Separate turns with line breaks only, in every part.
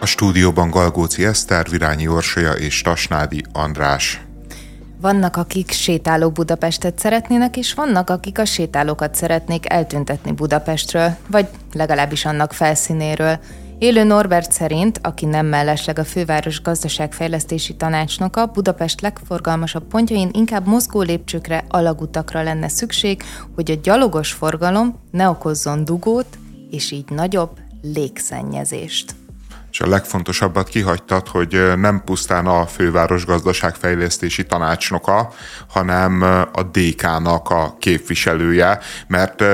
A stúdióban Galgóci Eszter, Virányi Orsolya és Tasnádi András.
Vannak, akik sétáló Budapestet szeretnének, és vannak, akik a sétálókat szeretnék eltüntetni Budapestről, vagy legalábbis annak felszínéről. Élő Norbert szerint, aki nem mellesleg a főváros gazdaságfejlesztési tanácsnoka, Budapest legforgalmasabb pontjain inkább mozgó lépcsőkre, alagutakra lenne szükség, hogy a gyalogos forgalom ne okozzon dugót, és így nagyobb légszennyezést
és a legfontosabbat kihagytad, hogy nem pusztán a főváros gazdaságfejlesztési tanácsnoka, hanem a DK-nak a képviselője, mert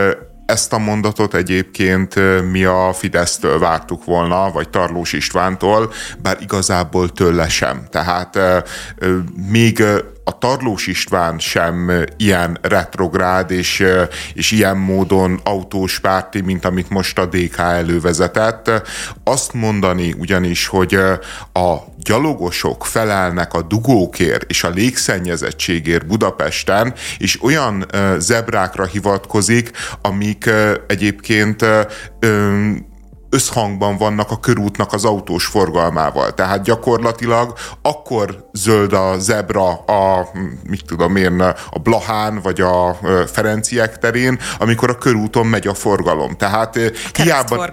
ezt a mondatot egyébként mi a Fidesztől vártuk volna, vagy Tarlós Istvántól, bár igazából tőle sem. Tehát még a Tarlós István sem ilyen retrográd és, és ilyen módon autós párti, mint amit most a DK elővezetett. Azt mondani ugyanis, hogy a gyalogosok felelnek a dugókért és a légszennyezettségért Budapesten, és olyan zebrákra hivatkozik, amik egyébként összhangban vannak a körútnak az autós forgalmával. Tehát gyakorlatilag akkor zöld a zebra a, mit tudom én, a Blahán vagy a Ferenciek terén, amikor a körúton megy a forgalom. Tehát
a hiába...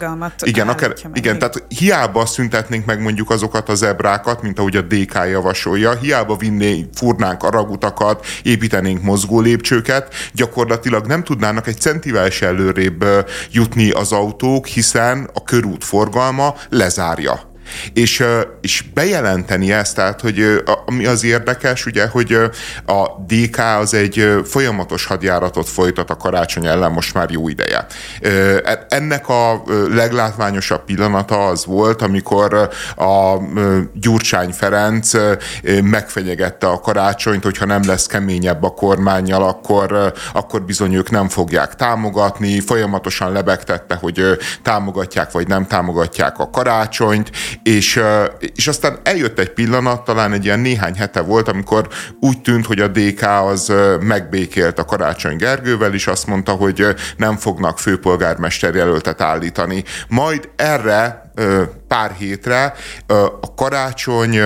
Igen, a ker, igen, tehát hiába szüntetnénk meg mondjuk azokat a zebrákat, mint ahogy a DK javasolja, hiába vinné, furnánk aragutakat, építenénk mozgó lépcsőket, gyakorlatilag nem tudnának egy centivel se előrébb jutni az autók, hiszen a körút forgalma lezárja és, és bejelenteni ezt, tehát, hogy ami az érdekes, ugye, hogy a DK az egy folyamatos hadjáratot folytat a karácsony ellen most már jó ideje. E, ennek a leglátványosabb pillanata az volt, amikor a Gyurcsány Ferenc megfenyegette a karácsonyt, hogyha nem lesz keményebb a kormányjal, akkor, akkor bizony ők nem fogják támogatni, folyamatosan lebegtette, hogy támogatják vagy nem támogatják a karácsonyt, és, és aztán eljött egy pillanat, talán egy ilyen néhány hete volt, amikor úgy tűnt, hogy a DK az megbékélt a Karácsony Gergővel, és azt mondta, hogy nem fognak főpolgármester jelöltet állítani. Majd erre pár hétre a Karácsony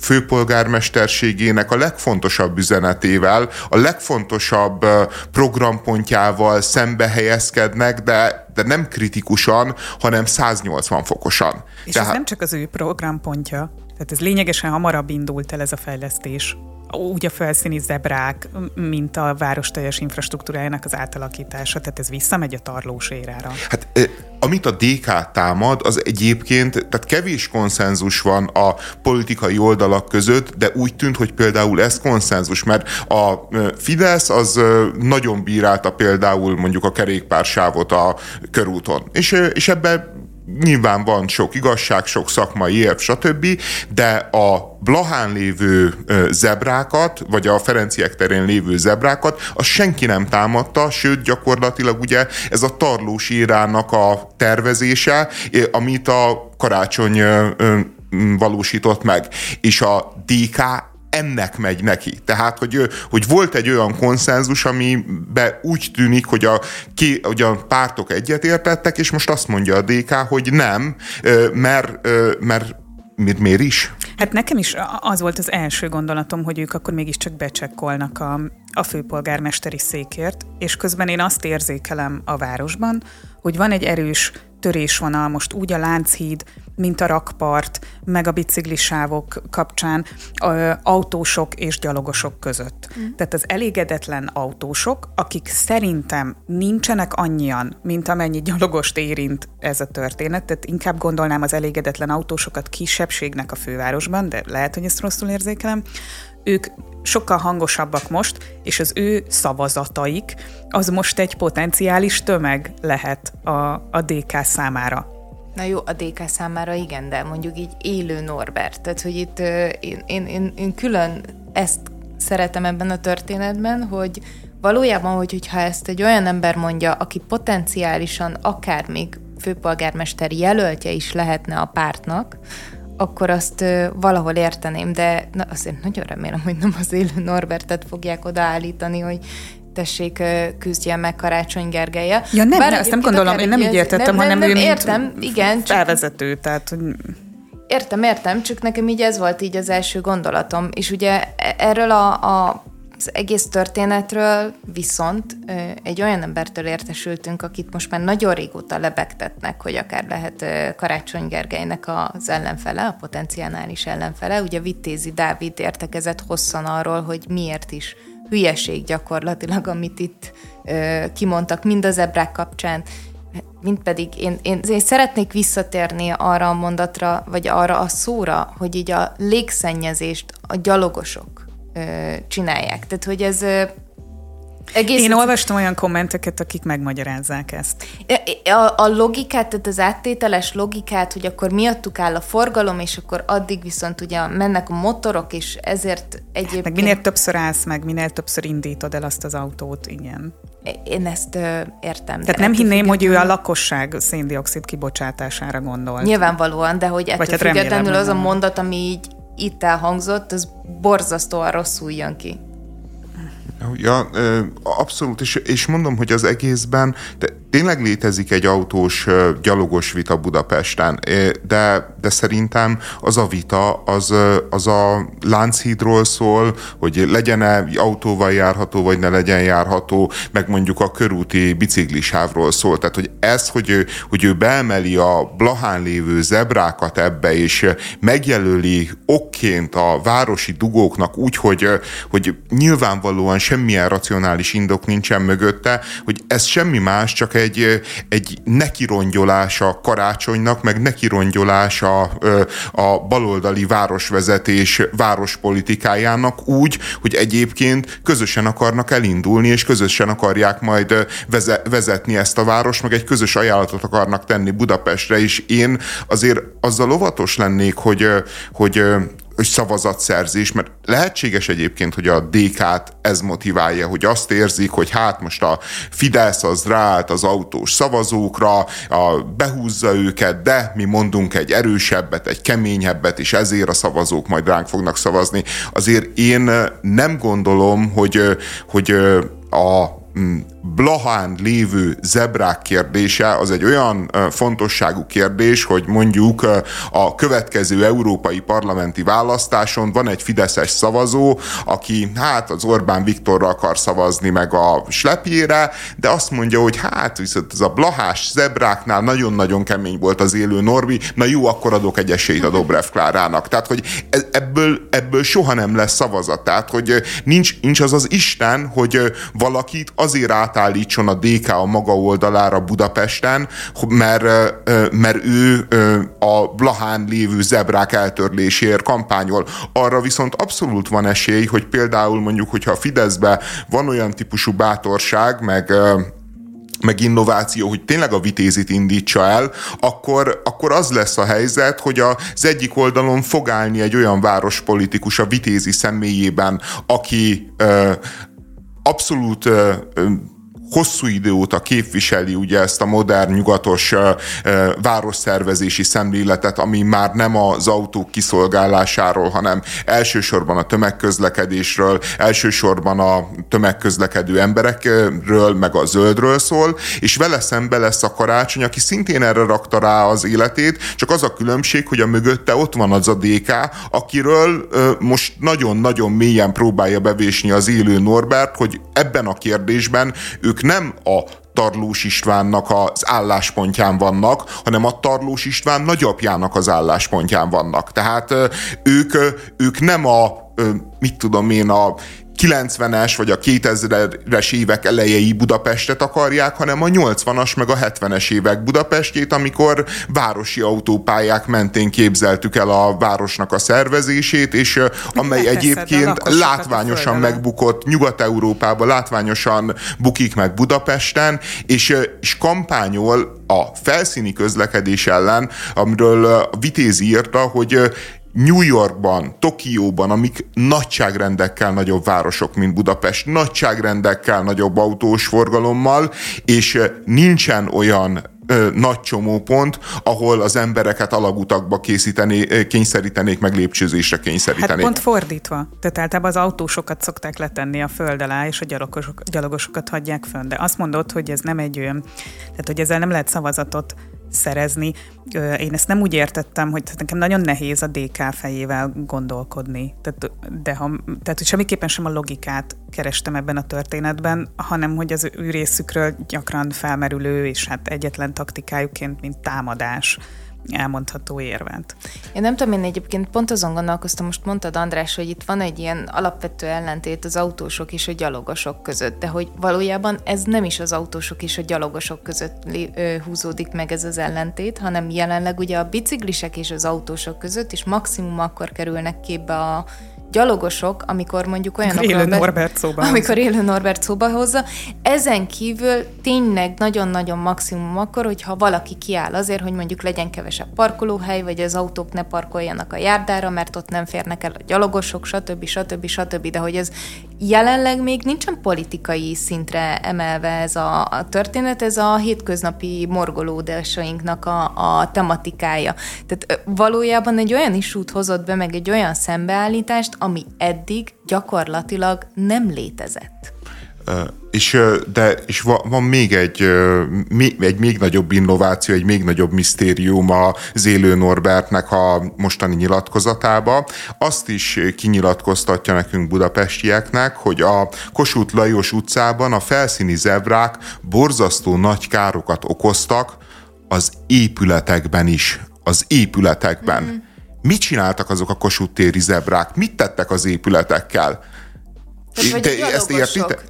főpolgármesterségének a legfontosabb üzenetével, a legfontosabb programpontjával szembe helyezkednek, de, de nem kritikusan, hanem 180 fokosan.
És Tehát... ez nem csak az ő programpontja, tehát ez lényegesen hamarabb indult el ez a fejlesztés. Úgy a felszíni zebrák, mint a város teljes infrastruktúrájának az átalakítása, tehát ez visszamegy a tarlós érára.
Hát amit a DK támad, az egyébként, tehát kevés konszenzus van a politikai oldalak között, de úgy tűnt, hogy például ez konszenzus, mert a Fidesz az nagyon bírálta például mondjuk a kerékpársávot a körúton, és, és ebben nyilván van sok igazság, sok szakmai érv, stb., de a Blahán lévő zebrákat, vagy a Ferenciek terén lévő zebrákat, az senki nem támadta, sőt gyakorlatilag ugye ez a tarlós írának a tervezése, amit a karácsony valósított meg. És a DK ennek megy neki. Tehát, hogy, hogy volt egy olyan konszenzus, amiben úgy tűnik, hogy a, ki, hogy a pártok egyetértettek, és most azt mondja a DK, hogy nem, mert, mert Miért, miért is?
Hát nekem is az volt az első gondolatom, hogy ők akkor mégiscsak becsekkolnak a, a főpolgármesteri székért, és közben én azt érzékelem a városban, hogy van egy erős törésvonal most úgy a Lánchíd, mint a rakpart, meg a biciklisávok kapcsán ö, autósok és gyalogosok között. Mm. Tehát az elégedetlen autósok, akik szerintem nincsenek annyian, mint amennyi gyalogost érint ez a történet, tehát inkább gondolnám az elégedetlen autósokat kisebbségnek a fővárosban, de lehet, hogy ezt rosszul érzékelem, ők sokkal hangosabbak most, és az ő szavazataik az most egy potenciális tömeg lehet a, a DK számára.
Na jó, a DK számára igen, de mondjuk így élő Norbert. Tehát, hogy itt én, én, én, én külön ezt szeretem ebben a történetben, hogy valójában, hogy, hogyha ezt egy olyan ember mondja, aki potenciálisan akár még főpolgármester jelöltje is lehetne a pártnak, akkor azt valahol érteném, de na, azért nagyon remélem, hogy nem az élő Norbertet fogják odaállítani, hogy tessék küzdjen meg Karácsony Gergelye.
Ja nem, Bár nem ezt nem gondolom, én nem így értettem, nem, hanem nem, ő
értem, igen,
felvezető, csak... tehát hogy...
Értem, értem, csak nekem így ez volt így az első gondolatom, és ugye e- erről a, a az egész történetről viszont egy olyan embertől értesültünk, akit most már nagyon régóta lebegtetnek, hogy akár lehet Karácsony Gergelynek az ellenfele, a potenciális ellenfele. Ugye Vittézi Dávid értekezett hosszan arról, hogy miért is hülyeség gyakorlatilag, amit itt kimondtak, mind az ebrák kapcsán, mint pedig én, én, én szeretnék visszatérni arra a mondatra, vagy arra a szóra, hogy így a légszennyezést a gyalogosok csinálják. Tehát, hogy ez
Egész Én olvastam olyan kommenteket, akik megmagyarázzák ezt.
A, a logikát, tehát az áttételes logikát, hogy akkor miattuk áll a forgalom, és akkor addig viszont ugye mennek a motorok, és ezért egyébként...
Meg minél többször állsz meg, minél többször indítod el azt az autót, igen.
Én ezt ö, értem.
Tehát nem hinném, hogy ő a lakosság széndiokszid kibocsátására gondol.
Nyilvánvalóan, de hogy ettől hát függetlenül az a mondat, ami így itt elhangzott, az borzasztóan rosszul jön ki.
Ja, abszolút, és, és mondom, hogy az egészben de tényleg létezik egy autós, gyalogos vita Budapesten, de, de szerintem az a vita, az, az a Lánchídról szól, hogy legyen-e autóval járható, vagy ne legyen járható, meg mondjuk a körúti biciklisávról szól. Tehát, hogy ez, hogy ő, hogy ő beemeli a Blahán lévő zebrákat ebbe, és megjelöli okként a városi dugóknak úgy, hogy, hogy nyilvánvalóan semmilyen racionális indok nincsen mögötte, hogy ez semmi más, csak egy, egy nekirongyolás a karácsonynak, meg nekirongyolás a, baloldali városvezetés várospolitikájának úgy, hogy egyébként közösen akarnak elindulni, és közösen akarják majd vezetni ezt a város, meg egy közös ajánlatot akarnak tenni Budapestre, és én azért azzal óvatos lennék, hogy hogy szavazatszerzés, mert lehetséges egyébként, hogy a DK-t ez motiválja, hogy azt érzik, hogy hát most a Fidesz az ráállt az autós szavazókra, a, behúzza őket, de mi mondunk egy erősebbet, egy keményebbet, és ezért a szavazók majd ránk fognak szavazni. Azért én nem gondolom, hogy, hogy a Blahán lévő zebrák kérdése az egy olyan fontosságú kérdés, hogy mondjuk a következő európai parlamenti választáson van egy fideszes szavazó, aki hát az Orbán Viktorra akar szavazni meg a slepjére, de azt mondja, hogy hát viszont ez a blahás zebráknál nagyon-nagyon kemény volt az élő Norbi, na jó, akkor adok egy esélyt a Dobrev Klárának. Tehát, hogy e, ebből, ebből soha nem lesz szavazat. Tehát, hogy nincs, nincs az az Isten, hogy valakit azért átállítson a DK a maga oldalára Budapesten, mert, mert ő a Blahán lévő zebrák eltörléséért kampányol. Arra viszont abszolút van esély, hogy például mondjuk, hogyha a Fideszbe van olyan típusú bátorság, meg meg innováció, hogy tényleg a vitézit indítsa el, akkor, akkor az lesz a helyzet, hogy az egyik oldalon fog állni egy olyan várospolitikus a vitézi személyében, aki ö, abszolút ö, hosszú idő óta képviseli ugye ezt a modern, nyugatos városszervezési szemléletet, ami már nem az autók kiszolgálásáról, hanem elsősorban a tömegközlekedésről, elsősorban a tömegközlekedő emberekről, meg a zöldről szól, és vele szembe lesz a karácsony, aki szintén erre rakta rá az életét, csak az a különbség, hogy a mögötte ott van az a DK, akiről most nagyon-nagyon mélyen próbálja bevésni az élő Norbert, hogy ebben a kérdésben ők nem a Tarlós Istvánnak az álláspontján vannak, hanem a Tarlós István nagyapjának az álláspontján vannak. Tehát ők, ők nem a, mit tudom én, a 90-es vagy a 2000-es évek elejei Budapestet akarják, hanem a 80-as meg a 70-es évek Budapestjét, amikor városi autópályák mentén képzeltük el a városnak a szervezését, és amely egyébként látványosan megbukott Nyugat-Európában, látványosan bukik meg Budapesten, és, és kampányol a felszíni közlekedés ellen, amiről Vitézi írta, hogy New Yorkban, Tokióban, amik nagyságrendekkel nagyobb városok, mint Budapest, nagyságrendekkel nagyobb autós forgalommal, és nincsen olyan ö, nagy csomópont, ahol az embereket alagutakba készíteni, kényszerítenék, meg lépcsőzésre kényszerítenék. Hát
pont fordítva. Tehát általában az autósokat szokták letenni a föld alá, és a gyalogosok, gyalogosokat hagyják fönn. De azt mondod, hogy ez nem egy olyan, tehát hogy ezzel nem lehet szavazatot szerezni. Én ezt nem úgy értettem, hogy nekem nagyon nehéz a DK fejével gondolkodni. Tehát, de ha, tehát, hogy semmiképpen sem a logikát kerestem ebben a történetben, hanem hogy az ő részükről gyakran felmerülő, és hát egyetlen taktikájuként, mint támadás elmondható érvet.
Én nem tudom, én egyébként pont azon gondolkoztam, most mondtad András, hogy itt van egy ilyen alapvető ellentét az autósok és a gyalogosok között, de hogy valójában ez nem is az autósok és a gyalogosok között húzódik meg ez az ellentét, hanem jelenleg ugye a biciklisek és az autósok között is maximum akkor kerülnek képbe a gyalogosok, amikor mondjuk olyan
élő Norbert szóba
Amikor élő Norbert szóba hozza. Ezen kívül tényleg nagyon-nagyon maximum akkor, hogyha valaki kiáll azért, hogy mondjuk legyen kevesebb parkolóhely, vagy az autók ne parkoljanak a járdára, mert ott nem férnek el a gyalogosok, stb. stb. stb. De hogy ez jelenleg még nincsen politikai szintre emelve ez a, a történet, ez a hétköznapi morgolódásainknak a, a tematikája. Tehát valójában egy olyan isút hozott be, meg egy olyan szembeállítást, ami eddig gyakorlatilag nem létezett.
És, de, és van még egy, egy még nagyobb innováció, egy még nagyobb misztérium az élő Norbertnek a mostani nyilatkozatába. Azt is kinyilatkoztatja nekünk budapestieknek, hogy a Kossuth Lajos utcában a felszíni zebrák borzasztó nagy károkat okoztak az épületekben is. Az épületekben. Mm-hmm Mit csináltak azok a Kossuth téri zebrák? Mit tettek az épületekkel?
Tehát, De ezt értitek?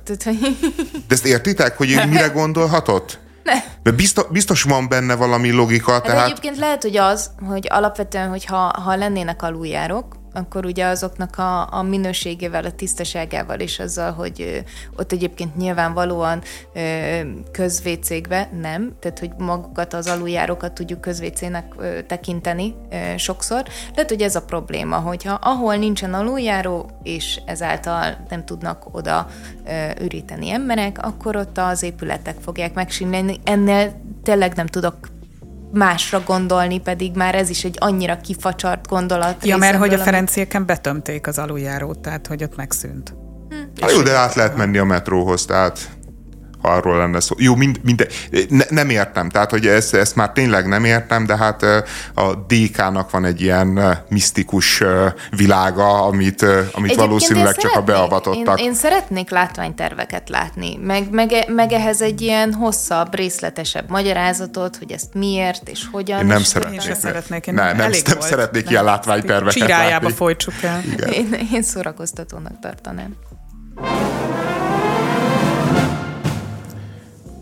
De ezt értitek, hogy mire gondolhatott? Ne. De biztos, biztos van benne valami logika. Hát
tehát... egyébként lehet, hogy az, hogy alapvetően, hogyha ha lennének aluljárok, akkor ugye azoknak a, a minőségével, a tisztaságával és azzal, hogy ott egyébként nyilvánvalóan közvécékbe nem, tehát hogy magukat az aluljárókat tudjuk közvécének tekinteni sokszor. Lehet, hogy ez a probléma, hogyha ahol nincsen aluljáró, és ezáltal nem tudnak oda üríteni emberek, akkor ott az épületek fogják megsínleni. Ennél tényleg nem tudok másra gondolni, pedig már ez is egy annyira kifacsart gondolat.
Ja, mert hogy a Ferenciéken betömték az aluljárót, tehát hogy ott megszűnt.
Hm. jó, de át lehet menni a metróhoz, tehát arról lenne szó. Jó, mind, mind, ne, nem értem, tehát hogy ezt, ezt már tényleg nem értem, de hát a DK-nak van egy ilyen misztikus világa, amit, amit valószínűleg csak a beavatottak.
Én, én szeretnék látványterveket látni, meg, meg, meg ehhez egy ilyen hosszabb, részletesebb magyarázatot, hogy ezt miért és hogyan.
Én nem
és
szeretnék.
Én szeretnék. Én
ne, nem, nem, nem szeretnék nem, ilyen látványterveket
Csirájába folytsuk el.
Én, én szórakoztatónak tartanám.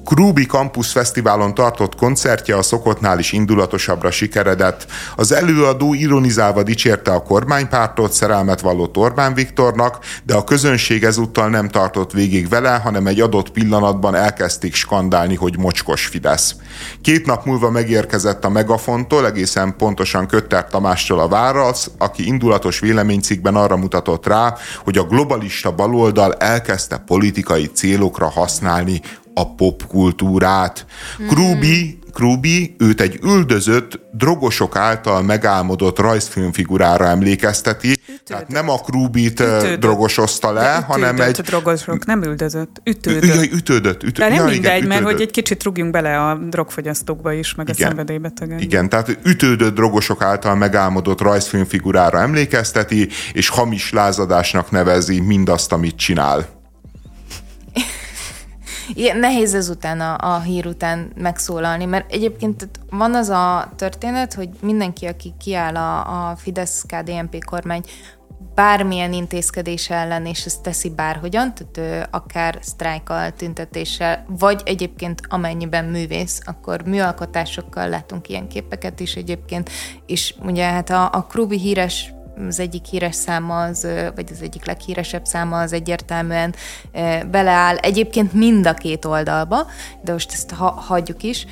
Krúbi Campus Fesztiválon tartott koncertje a szokottnál is indulatosabbra sikeredett. Az előadó ironizálva dicsérte a kormánypártot, szerelmet vallott Orbán Viktornak, de a közönség ezúttal nem tartott végig vele, hanem egy adott pillanatban elkezdték skandálni, hogy mocskos Fidesz. Két nap múlva megérkezett a Megafontól, egészen pontosan Kötter Tamástól a válasz, aki indulatos véleménycikkben arra mutatott rá, hogy a globalista baloldal elkezdte politikai célokra használni a popkultúrát. Mm. Krubi, Krubi őt egy üldözött, drogosok által megálmodott rajzfilmfigurára emlékezteti. Ütődött. Tehát nem a Krubit ütődött. drogosozta le, ütődött, hanem egy...
drogosok, nem üldözött, ütődött.
Jaj, ütődött. ütődött.
De nem ja, mindegy, igen, ütődött. mert hogy egy kicsit rúgjunk bele a drogfogyasztókba is, meg igen. a szenvedélybetegen.
Igen, tehát ütődött drogosok által megálmodott rajzfilmfigurára emlékezteti, és hamis lázadásnak nevezi mindazt, amit csinál.
Igen, nehéz ezután a, a hír után megszólalni, mert egyébként van az a történet, hogy mindenki, aki kiáll a, a Fidesz-KDNP kormány bármilyen intézkedés ellen, és ezt teszi bárhogyan, tehát akár sztrájkkal, tüntetéssel, vagy egyébként amennyiben művész, akkor műalkotásokkal látunk ilyen képeket is egyébként, és ugye hát a, a Krubi híres az egyik híres száma, az, vagy az egyik leghíresebb száma az egyértelműen beleáll egyébként mind a két oldalba, de most ezt ha, hagyjuk is.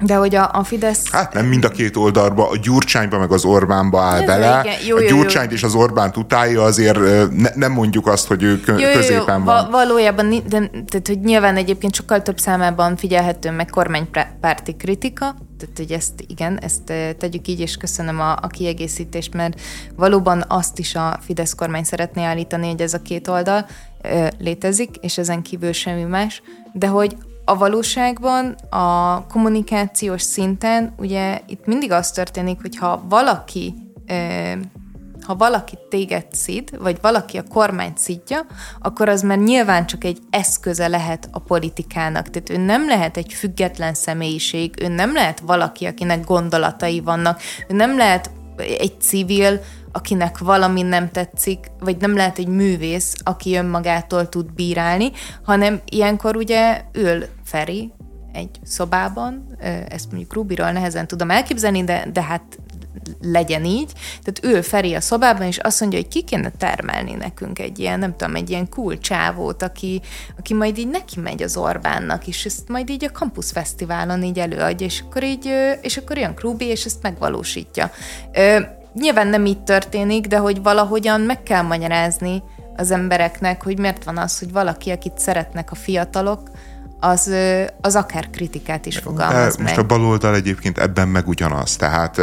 De hogy a, a Fidesz...
Hát nem mind a két oldalba, a Gyurcsányba meg az Orbánba áll Ez bele. Jó, jó, a Gyurcsányt jó. és az Orbánt utálja, azért ne, nem mondjuk azt, hogy ő jó, középen jó, van.
Valójában, de, tehát, hogy nyilván egyébként sokkal több számában figyelhető meg kormánypárti kritika, tehát hogy ezt igen, ezt tegyük így, és köszönöm a, a kiegészítést, mert valóban azt is a Fidesz kormány szeretné állítani, hogy ez a két oldal létezik, és ezen kívül semmi más, de hogy a valóságban a kommunikációs szinten ugye itt mindig az történik, hogy ha valaki ha valaki téged szid, vagy valaki a kormányt szidja, akkor az már nyilván csak egy eszköze lehet a politikának. Tehát ő nem lehet egy független személyiség, ő nem lehet valaki, akinek gondolatai vannak, ő nem lehet egy civil, akinek valami nem tetszik, vagy nem lehet egy művész, aki önmagától tud bírálni, hanem ilyenkor ugye ül Feri egy szobában, ezt mondjuk Rubiról nehezen tudom elképzelni, de, de hát legyen így. Tehát ül Feri a szobában, és azt mondja, hogy ki kéne termelni nekünk egy ilyen, nem tudom, egy ilyen cool csávót, aki, aki majd így neki megy az Orbánnak, és ezt majd így a Campus Fesztiválon így előadja, és akkor így, és akkor jön Krubi, és ezt megvalósítja. Nyilván nem így történik, de hogy valahogyan meg kell magyarázni az embereknek, hogy miért van az, hogy valaki, akit szeretnek a fiatalok, az, az akár kritikát is fogalmaz
Most meg. a baloldal egyébként ebben meg ugyanaz. Tehát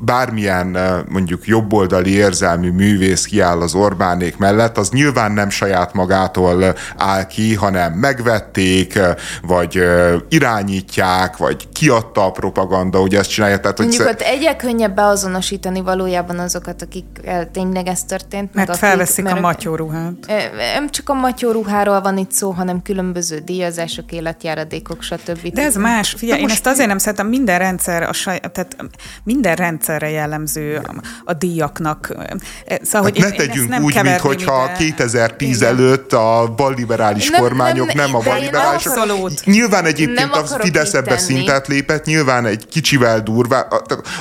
bármilyen mondjuk jobboldali érzelmű művész kiáll az Orbánék mellett, az nyilván nem saját magától áll ki, hanem megvették, vagy irányítják, vagy kiadta a propaganda, hogy ezt csinálja. Tehát,
mondjuk hogy ott egyre könnyebb beazonosítani valójában azokat, akik tényleg ez történt.
Mert akik, felveszik mert a matyóruhát.
Nem csak a matyóruháról van itt szó, hanem különböző díjazások, életjáradékok, stb.
De ez más. Figyelj, én ezt azért nem szeretem, minden rendszer, a saj, tehát minden rendszer rendszerre jellemző a, a díjaknak.
Szóval, hát hogy ne én, tegyünk én úgy, mintha 2010 igen. előtt a balliberális nem, kormányok nem, nem, nem a balliberálisok. Nyilván egyébként a Fidesz ebbe szintet lépett, nyilván egy kicsivel durvább,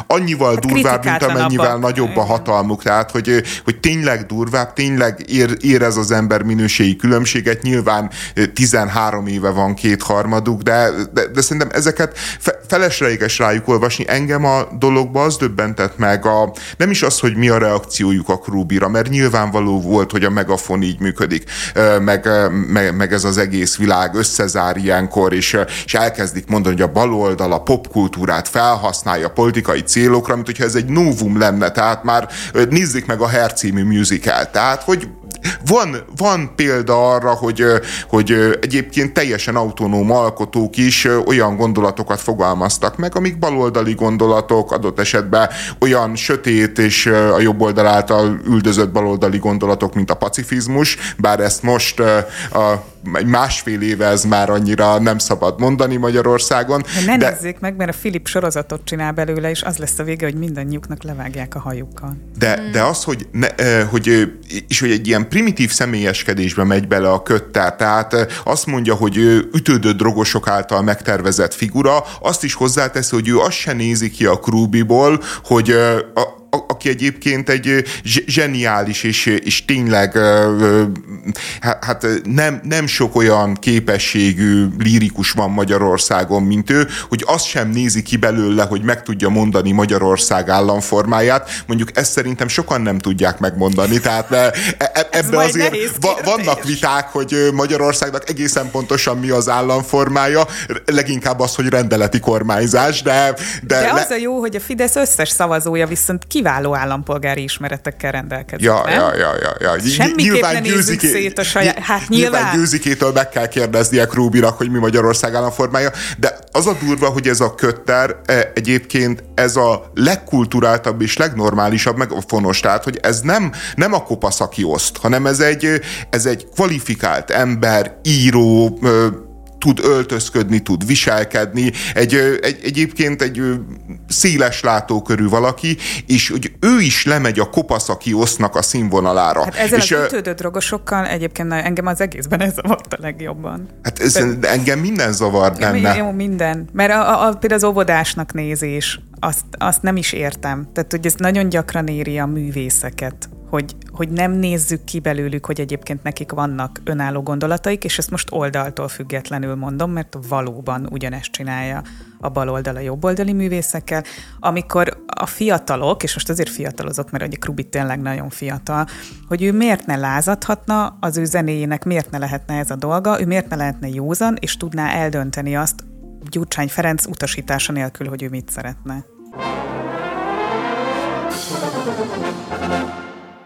annyival hát durvább, mint amennyivel nagyobb a hatalmuk. Tehát, hogy, hogy tényleg durvább, tényleg ér, érez az ember minőségi különbséget. Nyilván 13 éve van kétharmaduk, de, de, de szerintem ezeket fe, felesleges rájuk olvasni. Engem a dologba az döbbentett meg a, nem is az, hogy mi a reakciójuk a Krúbira, mert nyilvánvaló volt, hogy a megafon így működik, meg, meg, meg ez az egész világ összezár ilyenkor, és, és elkezdik mondani, hogy a baloldal a popkultúrát felhasználja politikai célokra, mint hogyha ez egy novum lenne, tehát már nézzék meg a Her című musical, tehát hogy van, van példa arra, hogy, hogy egyébként teljesen autonóm alkotók is olyan gondolatokat fogalmaztak meg, amik baloldali gondolatok, adott esetben olyan sötét és a jobb oldal által üldözött baloldali gondolatok, mint a pacifizmus, bár ezt most a másfél éve ez már annyira nem szabad mondani Magyarországon.
De ne de... nézzék meg, mert a Filip sorozatot csinál belőle, és az lesz a vége, hogy mindannyiuknak levágják a hajukkal.
De, de az, hogy, ne, hogy, és hogy egy ilyen primitív személyeskedésbe megy bele a kötter, tehát azt mondja, hogy ő ütődött drogosok által megtervezett figura, azt is hozzáteszi, hogy ő azt se nézi ki a Krúbiból, hogy a, aki egyébként egy zseniális és, és tényleg hát nem, nem sok olyan képességű lírikus van Magyarországon, mint ő, hogy azt sem nézi ki belőle, hogy meg tudja mondani Magyarország államformáját. Mondjuk ezt szerintem sokan nem tudják megmondani, tehát e, e, ebbe azért va, vannak viták, hogy Magyarországnak egészen pontosan mi az államformája, leginkább az, hogy rendeleti kormányzás, de...
De, de az le... a jó, hogy a Fidesz összes szavazója viszont kiváló állampolgári ismeretekkel rendelkezik. Ja,
nem? ja, ja, ja, ja.
Semmiképp ne nézzük szét a saját... Hát
nyilván. nyilván Győzikétől meg kell kérdeznie Krúbinak, hogy mi Magyarország államformája, de az a durva, hogy ez a kötter e, egyébként ez a legkulturáltabb és legnormálisabb, meg a fonos, tehát, hogy ez nem, nem a kopasz, aki oszt, hanem ez egy, ez egy kvalifikált ember, író, tud öltözködni, tud viselkedni, egy, egy, egyébként egy széles látókörű valaki, és hogy ő is lemegy a kopaszaki osznak a színvonalára.
Hát ezzel és, az ütődött drogosokkal egyébként engem az egészben ez zavart a legjobban.
Hát ez, De, engem minden zavar benne.
Jó, minden. Mert a, a, például az óvodásnak nézés, azt, azt nem is értem. Tehát, hogy ez nagyon gyakran éri a művészeket hogy, hogy nem nézzük ki belőlük, hogy egyébként nekik vannak önálló gondolataik, és ezt most oldaltól függetlenül mondom, mert valóban ugyanezt csinálja a baloldal a jobboldali művészekkel, amikor a fiatalok, és most azért fiatalozok, mert ugye Krubi tényleg nagyon fiatal, hogy ő miért ne lázadhatna, az ő zenéjének miért ne lehetne ez a dolga, ő miért ne lehetne józan, és tudná eldönteni azt Gyurcsány Ferenc utasítása nélkül, hogy ő mit szeretne.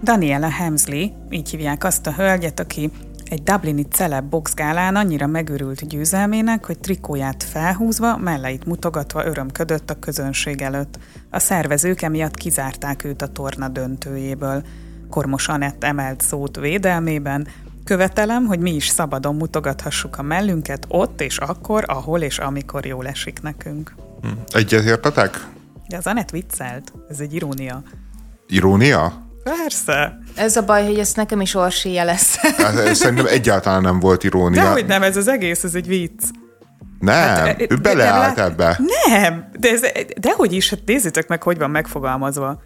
Daniela Hemsley, így hívják azt a hölgyet, aki egy dublini celeb boxgálán annyira megörült győzelmének, hogy trikóját felhúzva, melleit mutogatva örömködött a közönség előtt. A szervezők emiatt kizárták őt a torna döntőjéből. Kormos Anett emelt szót védelmében, Követelem, hogy mi is szabadon mutogathassuk a mellünket ott és akkor, ahol és amikor jól esik nekünk.
Hm. Egyetértetek?
De az Anett viccelt. Ez egy irónia.
Irónia?
Persze.
Ez a baj, hogy ezt nekem is Orsi lesz.
Hát, szerintem egyáltalán nem volt irónia.
Dehogy nem, ez az egész, ez egy vicc.
Nem, hát, ő beleállt de, ebbe.
Nem, de ez, dehogy is, hát nézzétek meg, hogy van megfogalmazva.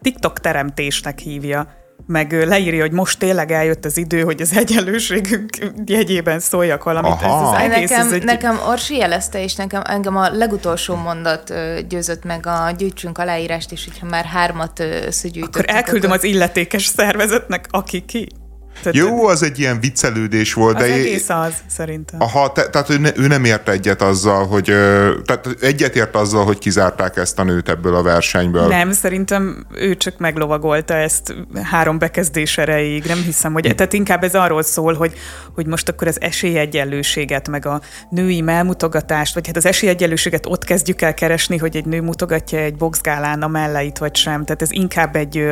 TikTok teremtésnek hívja meg leírja, hogy most tényleg eljött az idő, hogy az egyenlőségünk jegyében szóljak valamit.
Aha. Ez az egész, nekem, ez egy... nekem Orsi jelezte, és nekem engem a legutolsó mondat győzött meg a gyűjtsünk aláírást, és hogyha már hármat összegyűjtöttük.
Akkor elküldöm akkor... az illetékes szervezetnek, aki ki.
Tehát, Jó, az egy ilyen viccelődés volt.
Az de egész az, szerintem.
Aha, te, tehát ő, ne, ő nem ért egyet azzal, hogy tehát egyet ért azzal, hogy kizárták ezt a nőt ebből a versenyből.
Nem, szerintem ő csak meglovagolta ezt három bekezdés erejéig. Nem hiszem, hogy... Tehát inkább ez arról szól, hogy, hogy most akkor az esélyegyenlőséget, meg a női melmutogatást, vagy hát az esélyegyenlőséget ott kezdjük el keresni, hogy egy nő mutogatja egy boxgálán a melleit, vagy sem. Tehát ez inkább egy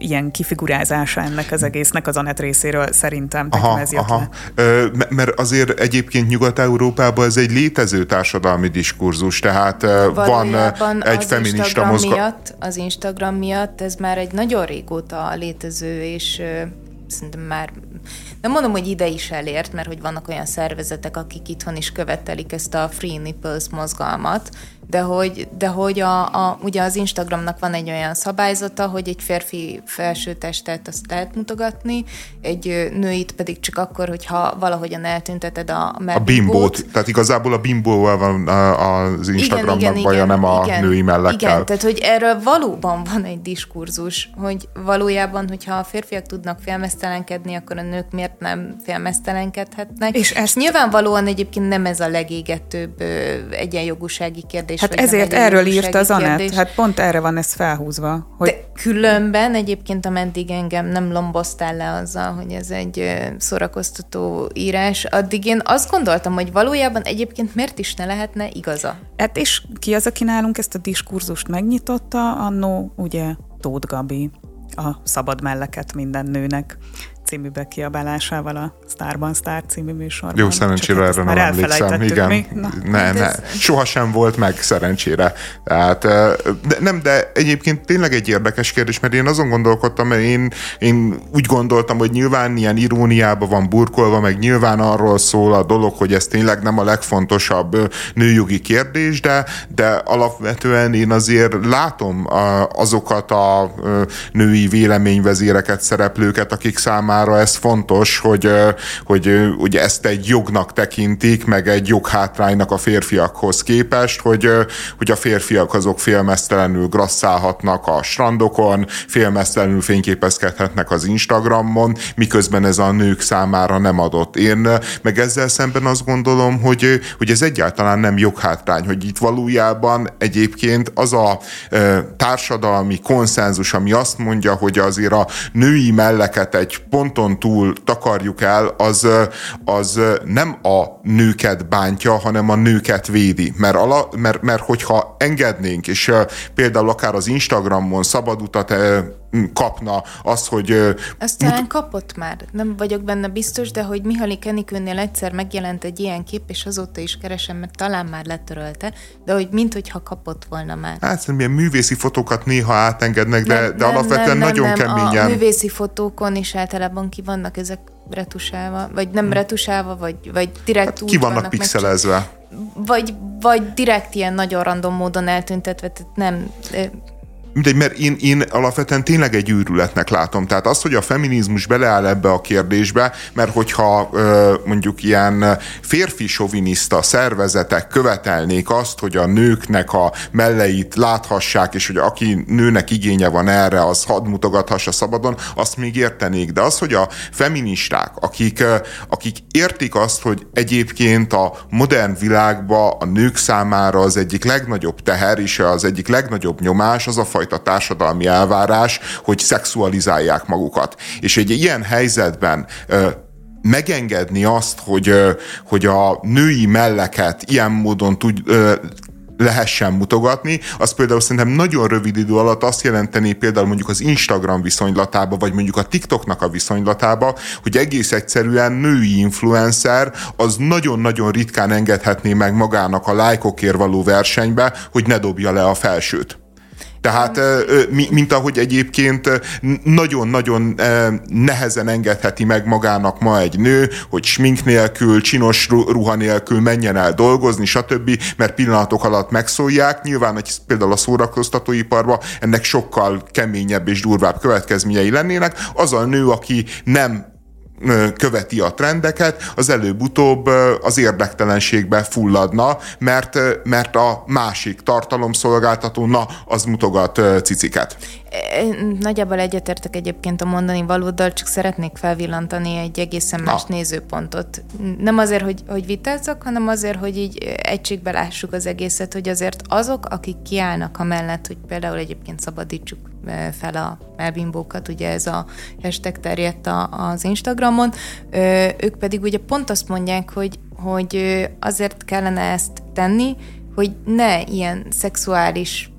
ilyen kifigurázása ennek az egésznek az Anett részéről szerintem. Aha, ez jött aha.
Ö, mert azért egyébként Nyugat-Európában ez egy létező társadalmi diskurzus, tehát Valójában van egy feminista mozgalom.
Miatt, az Instagram miatt ez már egy nagyon régóta létező, és szerintem már nem mondom, hogy ide is elért, mert hogy vannak olyan szervezetek, akik itthon is követelik ezt a Free Nipples mozgalmat, de hogy, de hogy a, a, ugye az Instagramnak van egy olyan szabályzata, hogy egy férfi felső testet azt lehet mutogatni, egy nőit pedig csak akkor, hogyha valahogyan eltünteted a
A bimbót, tehát igazából a bimbóval van az Instagramnak igen, igen, baja, igen, nem a igen, női mellekkel.
Igen, tehát hogy erről valóban van egy diskurzus, hogy valójában, hogyha a férfiak tudnak félmeztelenkedni, akkor a nők miért nem félmeztelenkedhetnek. És ezt... Nyilvánvalóan egyébként nem ez a legégetőbb egyenjogúsági kérdés,
Hát ezért erről írta az Anett, hát pont erre van ez felhúzva.
Hogy... De különben egyébként, ameddig engem nem lomboztál le azzal, hogy ez egy szórakoztató írás, addig én azt gondoltam, hogy valójában egyébként miért is ne lehetne igaza?
Hát és ki az, aki nálunk ezt a diskurzust megnyitotta? Annó, ugye, Tóth Gabi a szabad melleket minden nőnek című bekiabálásával a Starban Star című műsorban.
Jó, szerencsére erre nem emlékszem. Igen. Mi? Na, ne, hát ne. Ez... Soha sem volt meg, szerencsére. Tehát, de, nem, de egyébként tényleg egy érdekes kérdés, mert én azon gondolkodtam, mert én, én úgy gondoltam, hogy nyilván ilyen iróniába van burkolva, meg nyilván arról szól a dolog, hogy ez tényleg nem a legfontosabb nőjogi kérdés, de, de alapvetően én azért látom azokat a női véleményvezéreket, szereplőket, akik számára számára ez fontos, hogy, hogy ugye ezt egy jognak tekintik, meg egy joghátránynak a férfiakhoz képest, hogy, hogy a férfiak azok félmeztelenül grasszálhatnak a strandokon, félmeztelenül fényképezkedhetnek az Instagramon, miközben ez a nők számára nem adott. Én meg ezzel szemben azt gondolom, hogy, hogy ez egyáltalán nem joghátrány, hogy itt valójában egyébként az a társadalmi konszenzus, ami azt mondja, hogy azért a női melleket egy ponton túl takarjuk el, az, az nem a nőket bántja, hanem a nőket védi. Mert, ala, mert, mert hogyha engednénk, és például akár az Instagramon szabad utat kapna az, hogy...
Azt talán mut- kapott már, nem vagyok benne biztos, de hogy Mihali Kenikőnél egyszer megjelent egy ilyen kép, és azóta is keresem, mert talán már letörölte, de hogy mint hogyha kapott volna már.
Hát szerintem ilyen művészi fotókat néha átengednek, de, nem, de nem, alapvetően nem, nagyon nem, keményen. A
művészi fotókon is általában ki vannak ezek retusálva, vagy nem hmm. retusálva, vagy, vagy direkt hát
úgy ki vannak, vannak pixelezve.
Vagy, vagy direkt ilyen nagyon random módon eltüntetve, tehát nem
mindegy, mert én, én alapvetően tényleg egy űrületnek látom. Tehát az, hogy a feminizmus beleáll ebbe a kérdésbe, mert hogyha mondjuk ilyen férfi soviniszta szervezetek követelnék azt, hogy a nőknek a melleit láthassák, és hogy aki nőnek igénye van erre, az hadd mutogathassa szabadon, azt még értenék. De az, hogy a feministák, akik, akik értik azt, hogy egyébként a modern világban a nők számára az egyik legnagyobb teher és az egyik legnagyobb nyomás az a fajta társadalmi elvárás, hogy szexualizálják magukat. És egy ilyen helyzetben megengedni azt, hogy, hogy a női melleket ilyen módon tud, lehessen mutogatni, az például szerintem nagyon rövid idő alatt azt jelenteni például mondjuk az Instagram viszonylatába, vagy mondjuk a TikToknak a viszonylatába, hogy egész egyszerűen női influencer az nagyon-nagyon ritkán engedhetné meg magának a lájkokért való versenybe, hogy ne dobja le a felsőt. Tehát, mint ahogy egyébként nagyon-nagyon nehezen engedheti meg magának ma egy nő, hogy smink nélkül, csinos ruha nélkül menjen el dolgozni, stb., mert pillanatok alatt megszólják. Nyilván, hogy például a szórakoztatóiparban ennek sokkal keményebb és durvább következményei lennének. Az a nő, aki nem követi a trendeket, az előbb-utóbb az érdektelenségbe fulladna, mert, mert a másik tartalomszolgáltató, na, az mutogat ciciket.
Nagyjából egyetértek egyébként a mondani valóddal, csak szeretnék felvillantani egy egészen más Na. nézőpontot. Nem azért, hogy, hogy vitázzak, hanem azért, hogy így egységbe lássuk az egészet, hogy azért azok, akik kiállnak a mellett, hogy például egyébként szabadítsuk fel a melbimbókat, ugye ez a hashtag terjedt az Instagramon, ők pedig ugye pont azt mondják, hogy, hogy azért kellene ezt tenni, hogy ne ilyen szexuális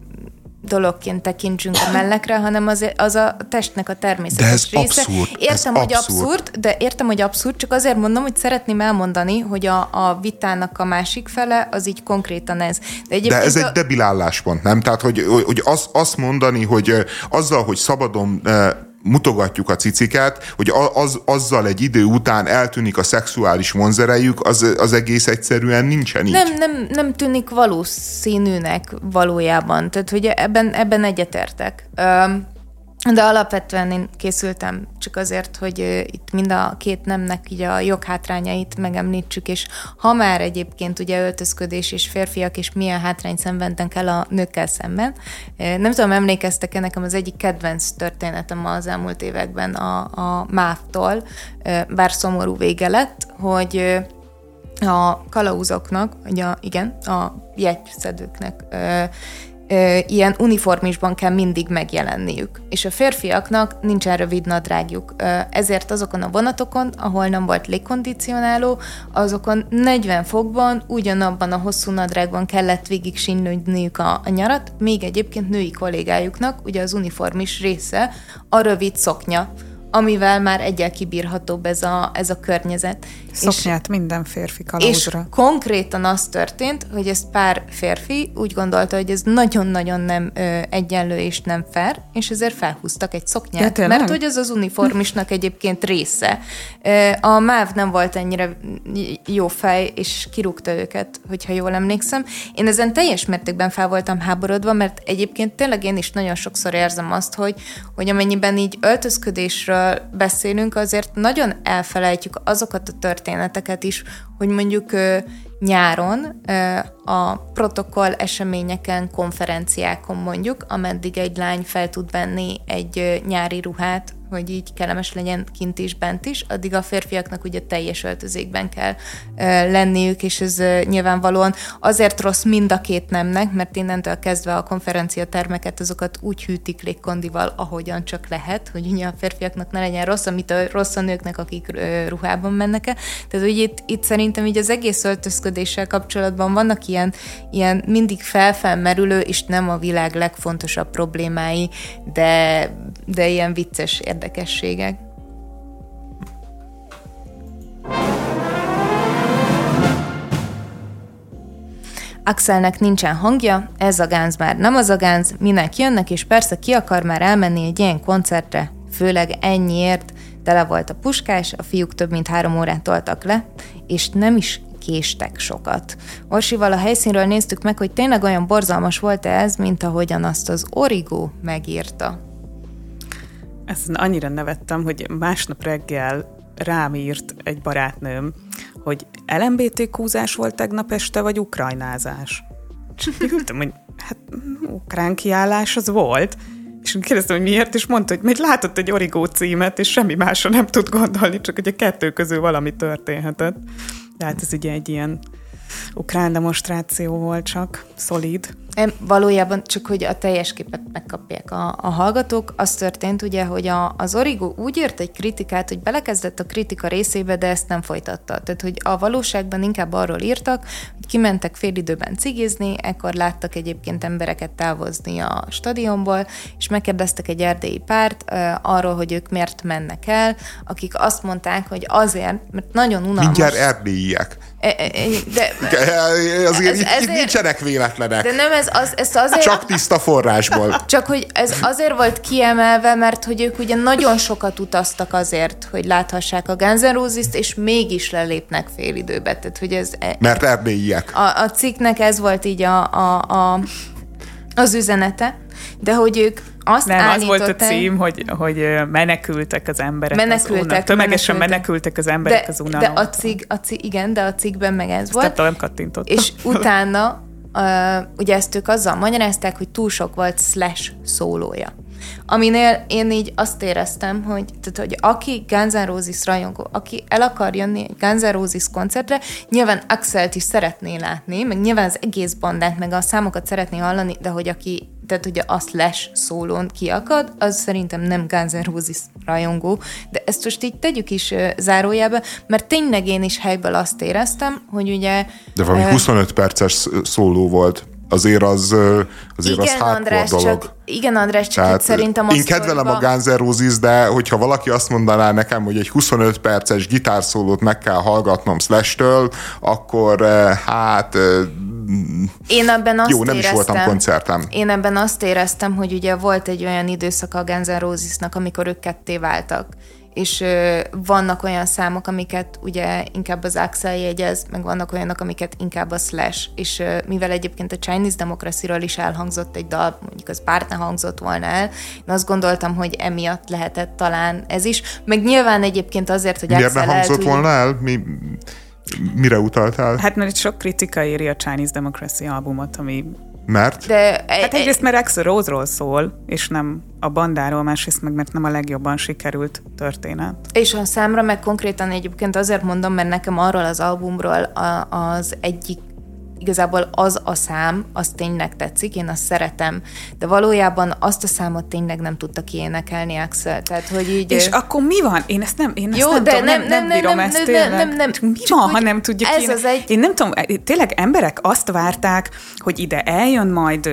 dologként tekintsünk a mellekre, hanem az, az a testnek a természetes de ez része.
Abszurd.
Értem,
ez
hogy abszurd. abszurd, de értem, hogy abszurd, csak azért mondom, hogy szeretném elmondani, hogy a, a vitának a másik fele az így konkrétan ez.
De, de ez a... egy debil álláspont, nem? Tehát, hogy, hogy az, azt mondani, hogy azzal, hogy szabadon mutogatjuk a ciciket, hogy az, azzal egy idő után eltűnik a szexuális vonzerejük, az, az egész egyszerűen nincsen így.
Nem, nem, nem tűnik valószínűnek valójában. Tehát, hogy ebben, ebben egyetértek. De alapvetően én készültem csak azért, hogy itt mind a két nemnek így a joghátrányait megemlítsük, és ha már egyébként ugye öltözködés és férfiak, és milyen hátrányt szenvednek el a nőkkel szemben. Nem tudom, emlékeztek-e nekem az egyik kedvenc történetem az elmúlt években a, a MÁV-tól, bár szomorú vége lett, hogy a kalauzoknak, ugye igen, a jegyszedőknek ilyen uniformisban kell mindig megjelenniük. És a férfiaknak nincsen rövid nadrágjuk. Ezért azokon a vonatokon, ahol nem volt légkondicionáló, azokon 40 fokban ugyanabban a hosszú nadrágban kellett végig sinlődniük a, a nyarat, még egyébként női kollégájuknak, ugye az uniformis része a rövid szoknya amivel már egyel kibírhatóbb ez a, ez a környezet.
Szoknyát és, minden férfi kalauzra.
És konkrétan az történt, hogy ez pár férfi úgy gondolta, hogy ez nagyon-nagyon nem ö, egyenlő és nem fair, és ezért felhúztak egy szoknyát, ja, mert hogy ez az uniformisnak egyébként része. A MÁV nem volt ennyire jó fej, és kirúgta őket, hogyha jól emlékszem. Én ezen teljes mértékben fel voltam háborodva, mert egyébként tényleg én is nagyon sokszor érzem azt, hogy, hogy amennyiben így öltözködésről beszélünk, azért nagyon elfelejtjük azokat a tört történeteket is, hogy mondjuk nyáron a protokoll eseményeken, konferenciákon mondjuk, ameddig egy lány fel tud venni egy nyári ruhát, hogy így kellemes legyen kint is, bent is, addig a férfiaknak ugye teljes öltözékben kell lenniük, és ez nyilvánvalóan azért rossz mind a két nemnek, mert innentől kezdve a konferencia termeket azokat úgy hűtik légkondival, ahogyan csak lehet, hogy ugye a férfiaknak ne legyen rossz, amit a rossz a nőknek, akik ruhában mennek el. Tehát, hogy itt, itt szerintem így az egész öltözködéssel kapcsolatban vannak ilyen, ilyen mindig felfelmerülő, és nem a világ legfontosabb problémái, de, de ilyen vicces érdekességek. Axelnek nincsen hangja, ez a gánz már nem az a gánz, minek jönnek, és persze ki akar már elmenni egy ilyen koncertre, főleg ennyiért, tele volt a puskás, a fiúk több mint három órát toltak le, és nem is késtek sokat. Orsival a helyszínről néztük meg, hogy tényleg olyan borzalmas volt-e ez, mint ahogyan azt az Origo megírta.
Ezt annyira nevettem, hogy másnap reggel rám írt egy barátnőm, hogy LMBT kúzás volt tegnap este, vagy ukrajnázás. És ültem, hogy hát ukrán kiállás az volt, és kérdeztem, hogy miért, és mondta, hogy még látott egy origó címet, és semmi másra nem tud gondolni, csak hogy a kettő közül valami történhetett. Tehát ez ugye egy ilyen ukrán demonstráció volt csak, szolid.
Valójában csak, hogy a teljes képet megkapják a, a hallgatók, az történt ugye, hogy a, az Origo úgy írt egy kritikát, hogy belekezdett a kritika részébe, de ezt nem folytatta. Tehát, hogy a valóságban inkább arról írtak, hogy kimentek fél időben cigizni, ekkor láttak egyébként embereket távozni a stadionból, és megkérdeztek egy erdélyi párt uh, arról, hogy ők miért mennek el, akik azt mondták, hogy azért, mert nagyon unalmas.
Mindjárt erdélyiek. E, e, e, de, azért ez, ezért, nincsenek véletlenek.
De nem ez, az, ez azért...
Csak tiszta forrásból.
Csak hogy ez azért volt kiemelve, mert hogy ők ugye nagyon sokat utaztak azért, hogy láthassák a Guns N' Roses-t, és mégis lelépnek fél időbe. Tehát, hogy ez...
Mert erdélyiek.
A, a cikknek ez volt így a, a, a, az üzenete, de hogy ők azt
Nem, az volt a cím, hogy, hogy menekültek az emberek menekültek, az Tömegesen menekültek, menekültek az emberek
de,
az unalom.
De a cikk, a cikk, igen, de a cikkben meg ez Ezt volt.
nem kattintottam.
És utána ugye ezt ők azzal magyarázták, hogy túl sok volt slash szólója. Aminél én így azt éreztem, hogy, tehát, hogy aki Guns N' Roses rajongó, aki el akar jönni egy Guns N' Roses koncertre, nyilván Axelt is szeretné látni, meg nyilván az egész bandát, meg a számokat szeretné hallani, de hogy aki tehát ugye a slash szólón kiakad, az szerintem nem Guns N' Roses rajongó, de ezt most így tegyük is zárójába, mert tényleg én is helyből azt éreztem, hogy ugye...
De valami uh, 25 perces szóló volt azért az, azért igen, az András, dolog. Csak,
igen, András, csak Tehát szerintem
Én kedvelem a Guns N' Roses, de hogyha valaki azt mondaná nekem, hogy egy 25 perces gitárszólót meg kell hallgatnom Slash-től, akkor hát
én ebben azt
Jó, nem
éreztem,
is voltam koncertem.
Én ebben azt éreztem, hogy ugye volt egy olyan időszak a Guns N' Rosesnak, amikor ők ketté váltak és ö, vannak olyan számok, amiket ugye inkább az Axel jegyez, meg vannak olyanok, amiket inkább a Slash, és ö, mivel egyébként a Chinese Democracy-ról is elhangzott egy dal, mondjuk az párt ne hangzott volna el, én azt gondoltam, hogy emiatt lehetett talán ez is, meg nyilván egyébként azért, hogy
Miért Axel ne hangzott volna el? Mi, mire utaltál?
Hát mert sok kritika éri a Chinese Democracy albumot, ami
mert?
De,
hát
egyrészt, mert Axel Rose-ról szól, és nem a bandáról, másrészt meg mert nem a legjobban sikerült történet.
És a számra meg konkrétan egyébként azért mondom, mert nekem arról az albumról az egyik igazából az a szám, az tényleg tetszik, én azt szeretem, de valójában azt a számot tényleg nem tudta kiénekelni Axel, tehát hogy így...
És akkor mi van? Én ezt nem, én ezt Jó, nem de tudom, nem, nem, nem, bírom nem, ezt nem, nem, nem, nem, Mi van, ha nem tudja ez Az egy... Én nem tudom, tényleg emberek azt várták, hogy ide eljön majd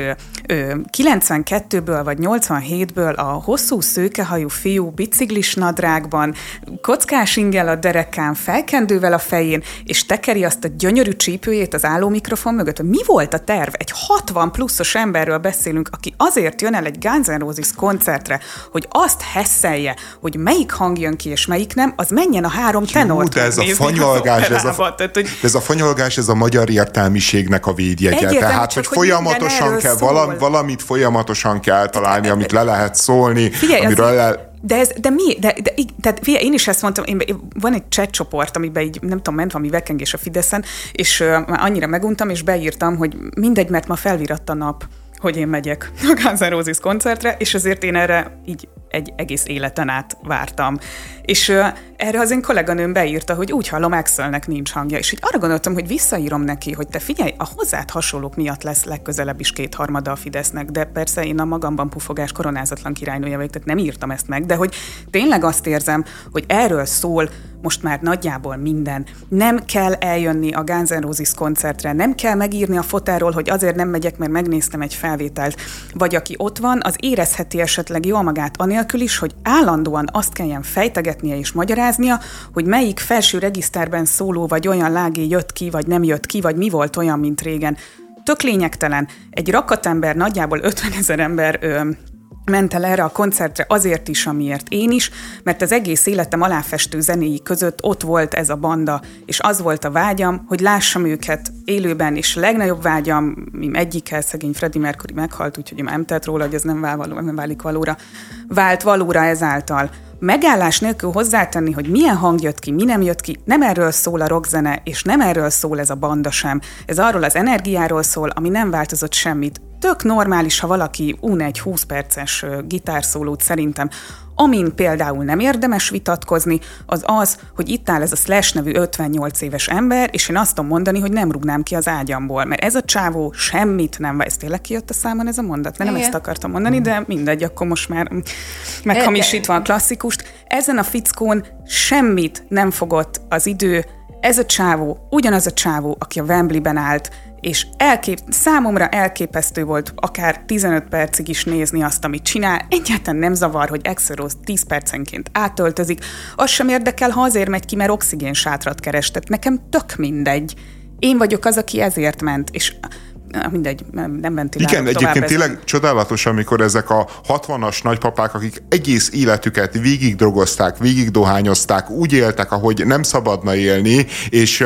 92-ből vagy 87-ből a hosszú szőkehajú fiú biciklis nadrágban, kockás ingel a derekán, felkendővel a fején, és tekeri azt a gyönyörű csípőjét az állómikrofon mögött. Mi volt a terv? Egy 60 pluszos emberről beszélünk, aki azért jön el egy Guns N' Roses koncertre, hogy azt hesszelje, hogy melyik hang jön ki és melyik nem, az menjen a három tenort
de ez a fanyolgás, ez a, tehát, hogy... ez a fanyolgás, ez a magyar értelmiségnek a védjegye. Tehát, hogy, hogy folyamatosan kell valami, valamit folyamatosan kell találni, amit le lehet szólni, Figyelj, amiről le...
De, ez, de mi? De, de, tehát figyelj, én is ezt mondtam, én, van egy chat csoport, amiben így, nem tudom, ment valami vekengés a Fideszen, és uh, annyira meguntam, és beírtam, hogy mindegy, mert ma felviratta nap hogy én megyek a Guns N' Roses koncertre, és azért én erre így egy egész életen át vártam. És erre az én kolléganőm beírta, hogy úgy hallom, Axelnek nincs hangja, és így arra gondoltam, hogy visszaírom neki, hogy te figyelj, a hozzád hasonlók miatt lesz legközelebb is kétharmada a Fidesznek, de persze én a magamban pufogás koronázatlan királynője vagyok, tehát nem írtam ezt meg, de hogy tényleg azt érzem, hogy erről szól most már nagyjából minden. Nem kell eljönni a Guns N' Roses koncertre, nem kell megírni a fotáról, hogy azért nem megyek, mert megnéztem egy felvételt. Vagy aki ott van, az érezheti esetleg jól magát anélkül is, hogy állandóan azt kelljen fejtegetnie és magyaráznia, hogy melyik felső regiszterben szóló vagy olyan lágé jött ki, vagy nem jött ki, vagy mi volt olyan, mint régen. Tök lényegtelen. Egy rakatember, nagyjából 50 ezer ember ö, ment el erre a koncertre azért is, amiért én is, mert az egész életem aláfestő zenéi között ott volt ez a banda, és az volt a vágyam, hogy lássam őket élőben, és a legnagyobb vágyam, egyikkel szegény Freddie Mercury meghalt, úgyhogy nem tett róla, hogy ez nem, vál nem válik valóra, vált valóra ezáltal. Megállás nélkül hozzátenni, hogy milyen hang jött ki, mi nem jött ki, nem erről szól a rockzene, és nem erről szól ez a banda sem. Ez arról az energiáról szól, ami nem változott semmit. Tök normális, ha valaki un egy 20 perces gitárszólót szerintem, Amin például nem érdemes vitatkozni, az az, hogy itt áll ez a Slash nevű 58 éves ember, és én azt tudom mondani, hogy nem rúgnám ki az ágyamból, mert ez a csávó semmit nem, ez tényleg kijött a számon ez a mondat? Nem ezt akartam mondani, de mindegy, akkor most már meghamisítva a klasszikust. Ezen a fickón semmit nem fogott az idő, ez a csávó, ugyanaz a csávó, aki a Wembley-ben állt, és elkép, számomra elképesztő volt akár 15 percig is nézni azt, amit csinál. Egyáltalán nem zavar, hogy Exeros 10 percenként átöltözik. Az sem érdekel, ha azért megy ki, mert oxigén sátrat keres. Tehát nekem tök mindegy. Én vagyok az, aki ezért ment, és mindegy, nem ventilálok
Igen, egyébként tényleg csodálatos, amikor ezek a 60-as nagypapák, akik egész életüket végig drogozták, végig dohányozták, úgy éltek, ahogy nem szabadna élni, és,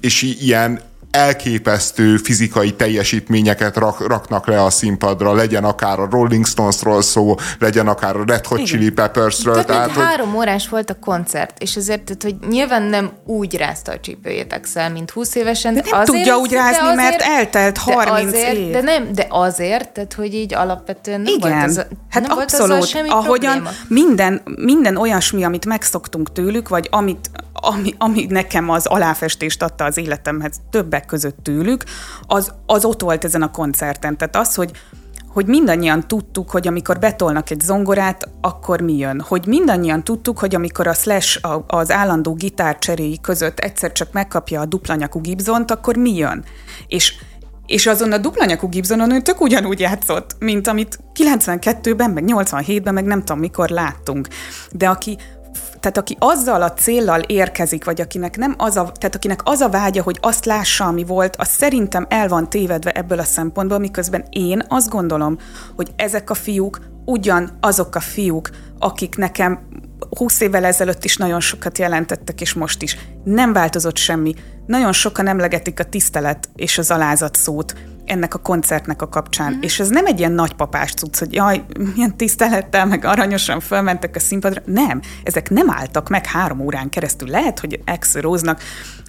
és ilyen elképesztő fizikai teljesítményeket rak, raknak le a színpadra, legyen akár a Rolling Stonesról szó, legyen akár a Red Hot Igen. Chili Peppersről.
Tehát, tehát hogy... három órás volt a koncert, és azért, tehát, hogy nyilván nem úgy rázta a csípőjét Excel, mint 20 évesen.
De nem azért, tudja úgy rázni, azért, mert eltelt 30
de azért,
év.
De, nem, de azért, tehát, hogy így alapvetően nem
Igen.
volt az,
hát
nem
abszolút,
volt semmi
ahogyan
probléma.
minden, minden olyasmi, amit megszoktunk tőlük, vagy amit, ami, ami nekem az aláfestést adta az életemhez többek között tőlük, az, az ott volt ezen a koncerten. Tehát az, hogy, hogy mindannyian tudtuk, hogy amikor betolnak egy zongorát, akkor mi jön. Hogy mindannyian tudtuk, hogy amikor a Slash az állandó gitárcseréi között egyszer csak megkapja a duplanyakú Gibsont, akkor mi jön. És és azon a duplanyakú Gibsonon ő tök ugyanúgy játszott, mint amit 92-ben, meg 87-ben, meg nem tudom mikor láttunk. De aki tehát aki azzal a céllal érkezik, vagy akinek nem az a, tehát akinek az a vágya, hogy azt lássa, ami volt, az szerintem el van tévedve ebből a szempontból, miközben én azt gondolom, hogy ezek a fiúk ugyan azok a fiúk, akik nekem 20 évvel ezelőtt is nagyon sokat jelentettek, és most is. Nem változott semmi. Nagyon sokan emlegetik a tisztelet és az alázat szót ennek a koncertnek a kapcsán. Mm. És ez nem egy ilyen nagypapás cucc, hogy jaj, milyen tisztelettel, meg aranyosan fölmentek a színpadra. Nem, ezek nem álltak meg három órán keresztül. Lehet, hogy exeróznak,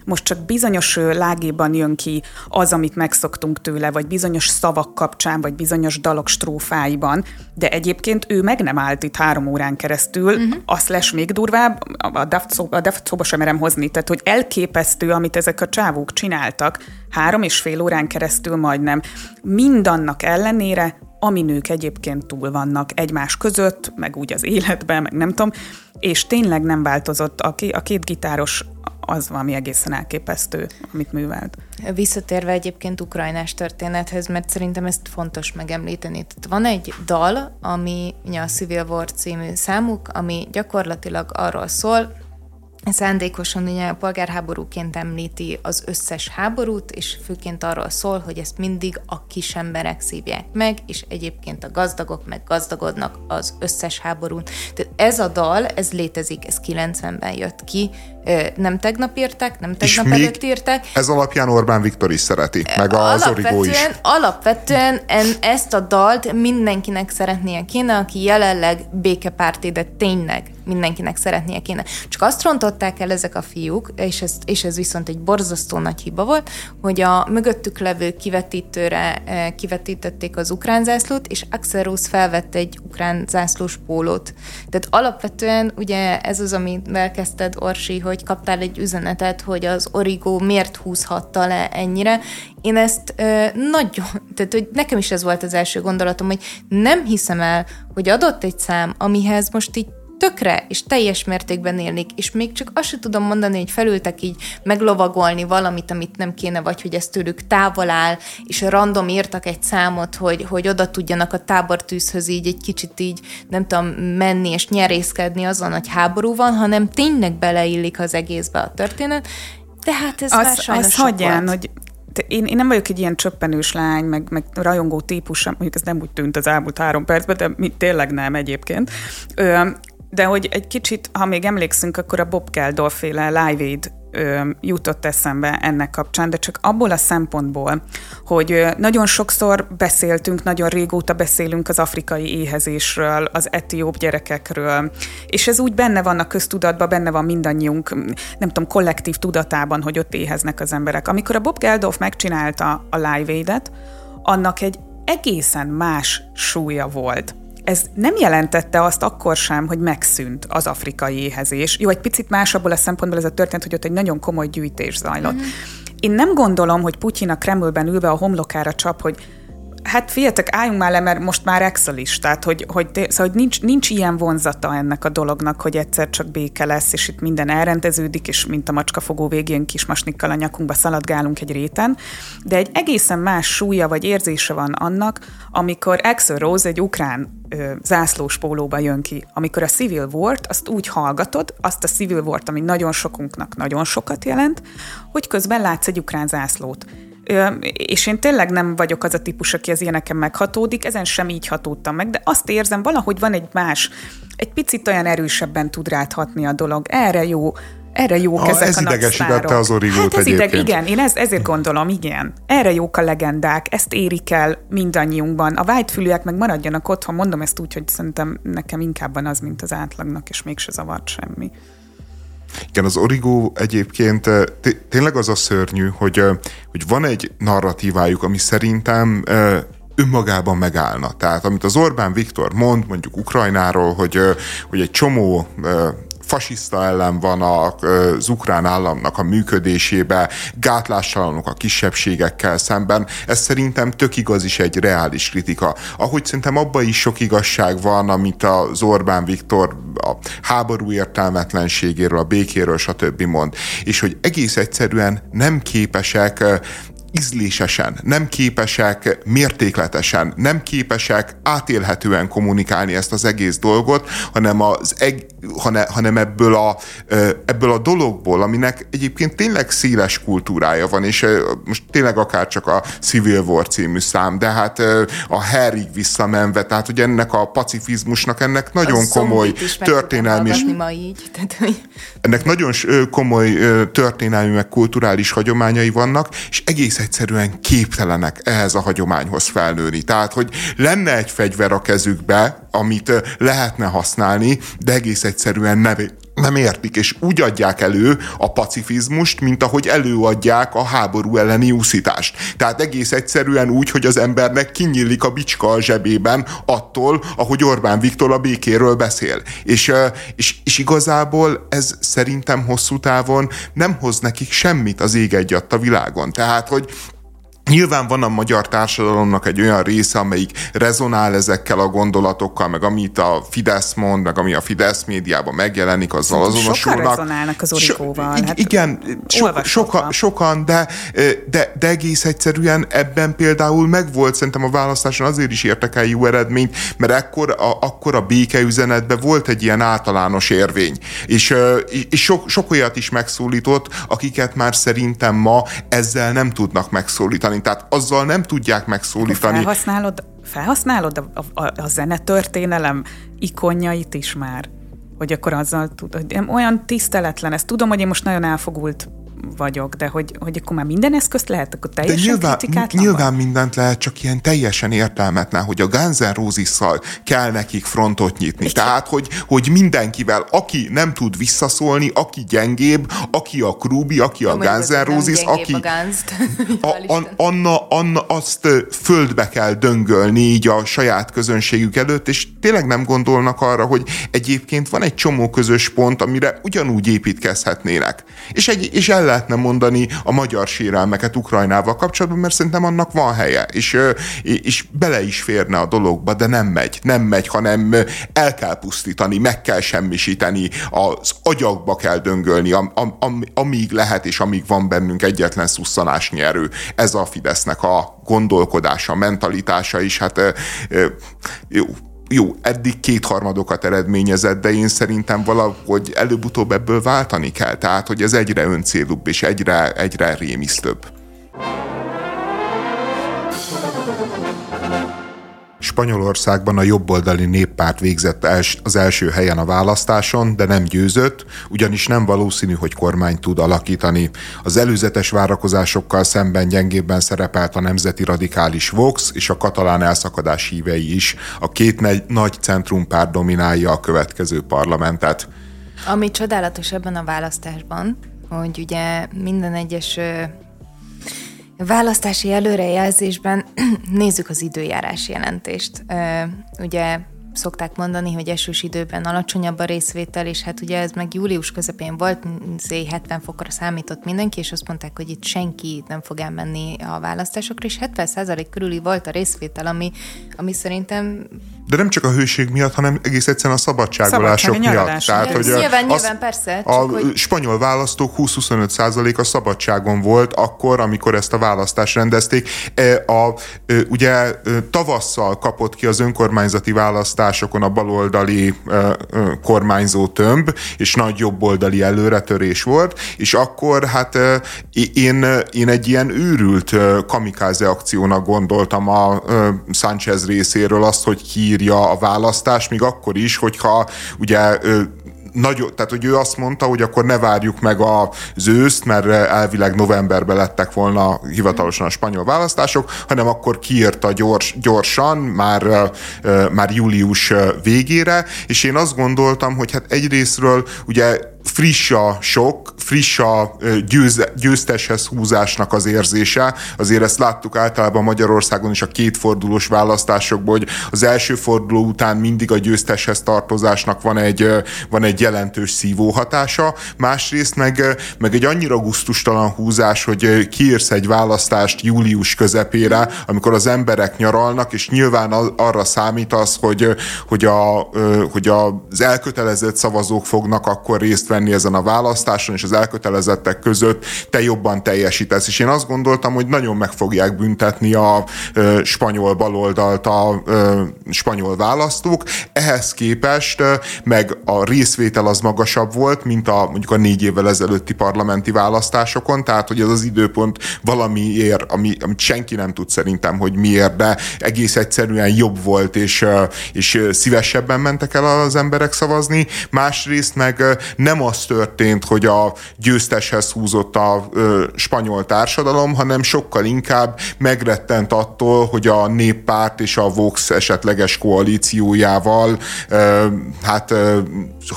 most csak bizonyos lágéban jön ki az, amit megszoktunk tőle, vagy bizonyos szavak kapcsán, vagy bizonyos dalok strófáiban, de egyébként ő meg nem állt itt három órán keresztül, uh-huh. azt lesz még durvább, a Daft, a Daft szóba sem merem hozni, tehát hogy elképesztő, amit ezek a csávók csináltak, három és fél órán keresztül majdnem. Mindannak ellenére, ami nők egyébként túl vannak egymás között, meg úgy az életben, meg nem tudom, és tényleg nem változott a, a két gitáros az valami egészen elképesztő, amit művelt.
Visszatérve egyébként ukrajnás történethez, mert szerintem ezt fontos megemlíteni. Tehát van egy dal, ami a Civil War című számuk, ami gyakorlatilag arról szól, szándékosan ugye a polgárháborúként említi az összes háborút, és főként arról szól, hogy ezt mindig a kis emberek szívják meg, és egyébként a gazdagok meg gazdagodnak az összes háborún. Tehát ez a dal, ez létezik, ez 90-ben jött ki, nem tegnap írták, nem tegnap és előtt írták.
Ez alapján Orbán Viktor is szereti, meg az Origó is.
Alapvetően en, ezt a dalt mindenkinek szeretnie kéne, aki jelenleg békepárti, de tényleg mindenkinek szeretnie kéne. Csak azt rontották el ezek a fiúk, és ez, és ez viszont egy borzasztó nagy hiba volt, hogy a mögöttük levő kivetítőre kivetítették az ukrán zászlót, és Axel Rose felvette egy ukrán zászlós pólót. Tehát alapvetően ugye ez az, amivel kezdted, Orsi, hogy hogy kaptál egy üzenetet, hogy az Origo miért húzhatta le ennyire. Én ezt ö, nagyon, tehát hogy nekem is ez volt az első gondolatom, hogy nem hiszem el, hogy adott egy szám, amihez most így tökre és teljes mértékben élnék, és még csak azt sem tudom mondani, hogy felültek így meglovagolni valamit, amit nem kéne, vagy hogy ez tőlük távol áll, és random írtak egy számot, hogy, hogy oda tudjanak a tábortűzhöz így egy kicsit így, nem tudom, menni és nyerészkedni azon, hogy háború van, hanem tényleg beleillik az egészbe a történet, de hát ez
az,
már sajnos
az hagyján, hogy én, én nem vagyok egy ilyen csöppenős lány, meg, meg rajongó típus, mondjuk ez nem úgy tűnt az elmúlt három percben, de mi, tényleg nem egyébként. Ö, de hogy egy kicsit, ha még emlékszünk, akkor a Bob Geldof féle Live Aid ö, jutott eszembe ennek kapcsán, de csak abból a szempontból, hogy nagyon sokszor beszéltünk, nagyon régóta beszélünk az afrikai éhezésről, az etióp gyerekekről, és ez úgy benne van a köztudatban, benne van mindannyiunk, nem tudom, kollektív tudatában, hogy ott éheznek az emberek. Amikor a Bob Geldof megcsinálta a Live Aid-et, annak egy egészen más súlya volt ez nem jelentette azt akkor sem, hogy megszűnt az afrikai éhezés. Jó, egy picit más abból a szempontból ez a történet, hogy ott egy nagyon komoly gyűjtés zajlott. Mm-hmm. Én nem gondolom, hogy Putyin a Kremlben ülve a homlokára csap, hogy Hát figyeljetek, álljunk már le, mert most már Excel is, tehát hogy, hogy, szóval, hogy nincs, nincs ilyen vonzata ennek a dolognak, hogy egyszer csak béke lesz, és itt minden elrendeződik, és mint a macskafogó végén kis masnikkal a nyakunkba szaladgálunk egy réten, de egy egészen más súlya vagy érzése van annak, amikor Axel Rose egy ukrán ö, zászlós pólóba jön ki. Amikor a Civil War-t, azt úgy hallgatod, azt a Civil War-t, ami nagyon sokunknak nagyon sokat jelent, hogy közben látsz egy ukrán zászlót és én tényleg nem vagyok az a típus, aki az ilyeneken meghatódik, ezen sem így hatódtam meg, de azt érzem, valahogy van egy más, egy picit olyan erősebben tud ráthatni a dolog. Erre jó, erre jók ha, ezek
ez
a
idegesítette az origót hát ez
ideg, Igen, én ez, ezért gondolom, igen. Erre jók a legendák, ezt érik el mindannyiunkban. A vágyfülűek meg maradjanak otthon, mondom ezt úgy, hogy szerintem nekem inkább van az, mint az átlagnak, és mégse zavart semmi.
Igen, az origó egyébként eh, tényleg az a szörnyű, hogy, eh, hogy van egy narratívájuk, ami szerintem eh, önmagában megállna. Tehát amit az Orbán Viktor mond, mondjuk Ukrajnáról, hogy, hogy egy csomó fasiszta ellen van az ukrán államnak a működésébe, gátlástalanok a kisebbségekkel szemben. Ez szerintem tök igaz is egy reális kritika. Ahogy szerintem abban is sok igazság van, amit az Orbán Viktor a háború értelmetlenségéről, a békéről, stb. mond. És hogy egész egyszerűen nem képesek ízlésesen, nem képesek mértékletesen, nem képesek átélhetően kommunikálni ezt az egész dolgot, hanem, az eg, hanem, hanem ebből, a, ebből a dologból, aminek egyébként tényleg széles kultúrája van, és most tényleg akár csak a Civil War című szám, de hát a Harryig visszamenve, tehát hogy ennek a pacifizmusnak ennek nagyon a komoly történelmi...
Ma így, tehát, hogy...
Ennek nagyon komoly történelmi meg kulturális hagyományai vannak, és egész egyszerűen képtelenek ehhez a hagyományhoz felnőni. Tehát, hogy lenne egy fegyver a kezükbe, amit lehetne használni, de egész egyszerűen nem, nem értik, és úgy adják elő a pacifizmust, mint ahogy előadják a háború elleni úszítást. Tehát egész egyszerűen úgy, hogy az embernek kinyílik a bicska a zsebében attól, ahogy Orbán Viktor a békéről beszél. És, és, és igazából ez szerintem hosszú távon nem hoz nekik semmit az ég egyatt a világon. Tehát, hogy Nyilván van a magyar társadalomnak egy olyan része, amelyik rezonál ezekkel a gondolatokkal, meg amit a Fidesz mond, meg ami a Fidesz médiában megjelenik, azzal azonosulnak. Sokan
rezonálnak az orikóval. So,
hát igen, so, soka, sokan, de, de, de egész egyszerűen ebben például megvolt, szerintem a választáson azért is értek el jó eredményt, mert ekkor a, akkor a békeüzenetben volt egy ilyen általános érvény. És, és sok, sok olyat is megszólított, akiket már szerintem ma ezzel nem tudnak megszólítani megszólítani, tehát azzal nem tudják megszólítani.
Felhasználod, felhasználod a, a, a zenetörténelem ikonjait is már? Hogy akkor azzal tudod, olyan tiszteletlen, ezt tudom, hogy én most nagyon elfogult vagyok, de hogy, hogy akkor már minden eszközt lehet, akkor teljesen de nyilván, kritikátlan
Nyilván van? mindent lehet, csak ilyen teljesen értelmetlen, hogy a Guns N' Roses-szal kell nekik frontot nyitni. És Tehát, hogy, hogy mindenkivel, aki nem tud visszaszólni, aki gyengébb, aki a Krúbi, aki a Guns N' Roses, aki... A, a, Anna, Anna azt földbe kell döngölni így a saját közönségük előtt, és tényleg nem gondolnak arra, hogy egyébként van egy csomó közös pont, amire ugyanúgy építkezhetnének. És, egy, és el lehetne mondani a magyar sérelmeket Ukrajnával kapcsolatban, mert szerintem annak van helye, és, és bele is férne a dologba, de nem megy, nem megy, hanem el kell pusztítani, meg kell semmisíteni, az agyakba kell döngölni, am, am, amíg lehet, és amíg van bennünk egyetlen szusszanásnyi erő. Ez a Fidesznek a gondolkodása, mentalitása is, hát jó, jó, eddig kétharmadokat eredményezett, de én szerintem valahogy előbb-utóbb ebből váltani kell. Tehát, hogy ez egyre öncélúbb és egyre, egyre rémisztőbb. Spanyolországban a jobboldali néppárt végzett az első helyen a választáson, de nem győzött, ugyanis nem valószínű, hogy kormány tud alakítani. Az előzetes várakozásokkal szemben gyengébben szerepelt a nemzeti radikális Vox és a katalán elszakadás hívei is. A két nagy centrumpárt dominálja a következő parlamentet.
Ami csodálatos ebben a választásban, hogy ugye minden egyes választási előrejelzésben nézzük az időjárás jelentést. Ugye szokták mondani, hogy esős időben alacsonyabb a részvétel, és hát ugye ez meg július közepén volt, 70 fokra számított mindenki, és azt mondták, hogy itt senki nem fog elmenni a választásokra, és 70% körüli volt a részvétel, ami, ami szerintem
de nem csak a hőség miatt, hanem egész egyszerűen a szabadságolások Szabadság, miatt.
Tehát, hogy nyilván, az, nyilván, persze.
a hogy... spanyol választók 20-25 százalék a szabadságon volt akkor, amikor ezt a választást rendezték. E, a, ugye tavasszal kapott ki az önkormányzati választásokon a baloldali kormányzó tömb, és nagy jobboldali előretörés volt, és akkor hát én, én egy ilyen őrült kamikáze akciónak gondoltam a Sánchez részéről azt, hogy ki írja a választást, még akkor is, hogyha ugye nagy, tehát hogy ő azt mondta, hogy akkor ne várjuk meg az őszt, mert elvileg novemberben lettek volna hivatalosan a spanyol választások, hanem akkor kiírta gyors, gyorsan, már, már július végére, és én azt gondoltam, hogy hát egyrésztről ugye friss a sok, friss a győz, győzteshez húzásnak az érzése. Azért ezt láttuk általában Magyarországon is a kétfordulós választásokból, hogy az első forduló után mindig a győzteshez tartozásnak van egy, van egy jelentős szívó hatása. Másrészt meg, meg egy annyira gusztustalan húzás, hogy kiírsz egy választást július közepére, amikor az emberek nyaralnak, és nyilván arra számítasz, hogy, hogy, a, hogy az elkötelezett szavazók fognak akkor részt venni ezen a választáson, és az elkötelezettek között te jobban teljesítesz. És én azt gondoltam, hogy nagyon meg fogják büntetni a ö, spanyol baloldalt a ö, spanyol választók. Ehhez képest ö, meg a részvétel az magasabb volt, mint a mondjuk a négy évvel ezelőtti parlamenti választásokon, tehát hogy ez az időpont valamiért, ami, amit senki nem tud szerintem, hogy miért, de egész egyszerűen jobb volt, és, és szívesebben mentek el az emberek szavazni. Másrészt meg nem az történt, hogy a győzteshez húzott a ö, spanyol társadalom, hanem sokkal inkább megrettent attól, hogy a néppárt és a Vox esetleges koalíciójával ö, hát ö,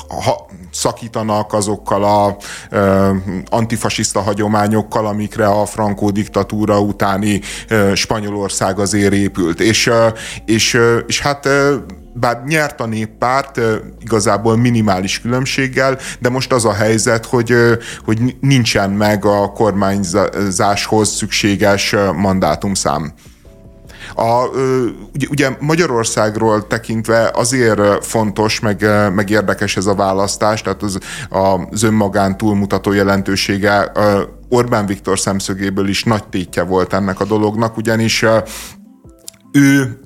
ha, szakítanak azokkal a ö, antifasiszta hagyományokkal, amikre a frankó diktatúra utáni ö, Spanyolország azért épült. És, ö, és, ö, és hát ö, bár nyert a néppárt igazából minimális különbséggel, de most az a helyzet, hogy, hogy nincsen meg a kormányzáshoz szükséges mandátumszám. A, ugye, Magyarországról tekintve azért fontos, meg, meg érdekes ez a választás, tehát az, az önmagán túlmutató jelentősége Orbán Viktor szemszögéből is nagy tétje volt ennek a dolognak, ugyanis ő,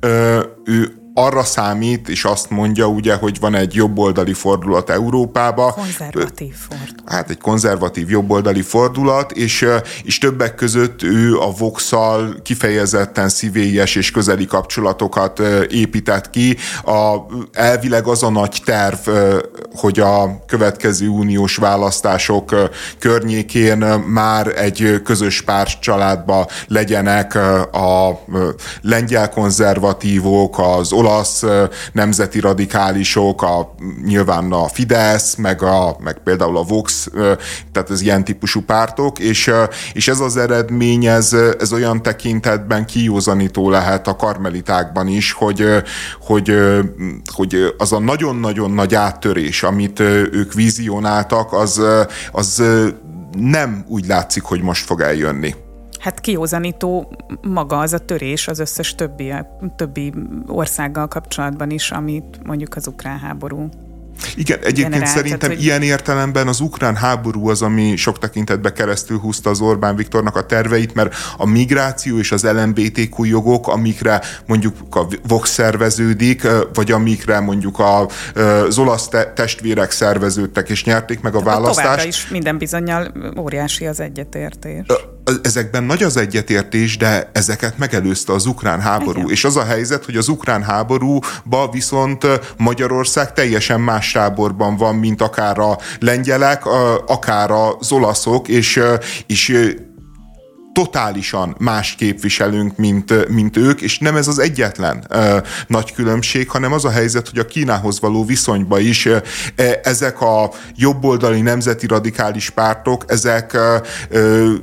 ő arra számít, és azt mondja ugye, hogy van egy jobboldali fordulat Európába.
Konzervatív fordulat.
Hát egy konzervatív jobboldali fordulat, és, és többek között ő a vox kifejezetten szívélyes és közeli kapcsolatokat épített ki. A, elvileg az a nagy terv, hogy a következő uniós választások környékén már egy közös párt családba legyenek a lengyel konzervatívok, az olasz nemzeti radikálisok, a, nyilván a Fidesz, meg, a, meg például a Vox, tehát az ilyen típusú pártok, és, és ez az eredmény, ez, ez olyan tekintetben kiózanító lehet a karmelitákban is, hogy, hogy, hogy az a nagyon-nagyon nagy áttörés, amit ők vizionáltak, az, az nem úgy látszik, hogy most fog eljönni.
Hát kiózanító maga az a törés az összes többi, többi országgal kapcsolatban is, amit mondjuk az ukrán háború
igen, egyébként generált, szerintem tehát, hogy... ilyen értelemben az ukrán háború az, ami sok tekintetben keresztül húzta az Orbán Viktornak a terveit, mert a migráció és az LMBTQ jogok, amikre mondjuk a Vox szerveződik, vagy amikre mondjuk a, az olasz te- testvérek szerveződtek és nyerték meg a választást. Továbbra
is minden bizonyal óriási az egyetértés
ezekben nagy az egyetértés, de ezeket megelőzte az ukrán háború. Igen. És az a helyzet, hogy az ukrán háborúba viszont Magyarország teljesen más táborban van, mint akár a lengyelek, akár az olaszok, és, és totálisan más képviselünk, mint, mint ők, és nem ez az egyetlen ö, nagy különbség, hanem az a helyzet, hogy a Kínához való viszonyba is ö, ezek a jobboldali nemzeti radikális pártok, ezek ö,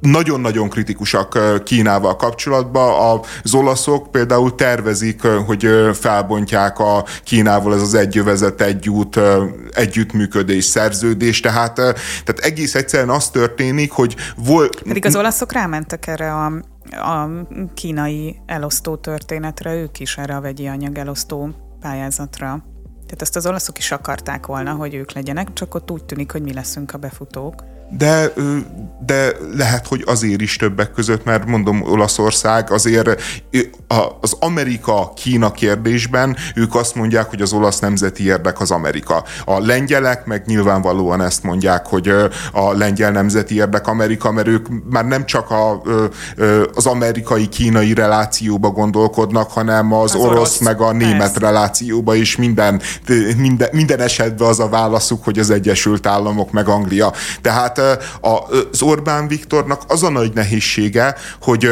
nagyon-nagyon kritikusak Kínával kapcsolatban. Az olaszok például tervezik, hogy felbontják a Kínával ez az egyövezet, egyút, együttműködés, szerződés, tehát, tehát egész egyszerűen az történik, hogy volt...
Pedig az olaszok rámentek erre a a kínai elosztó történetre, ők is erre a vegyi anyag elosztó pályázatra. Tehát ezt az olaszok is akarták volna, hogy ők legyenek, csak ott úgy tűnik, hogy mi leszünk a befutók
de, de lehet, hogy azért is többek között, mert mondom, Olaszország azért az Amerika-Kína kérdésben ők azt mondják, hogy az olasz nemzeti érdek az Amerika. A lengyelek meg nyilvánvalóan ezt mondják, hogy a lengyel nemzeti érdek Amerika, mert ők már nem csak a, az amerikai-kínai relációba gondolkodnak, hanem az, az orosz, orosz meg a német persze. relációba is minden, minden, minden esetben az a válaszuk, hogy az Egyesült Államok meg Anglia. Tehát az Orbán Viktornak az a nagy nehézsége, hogy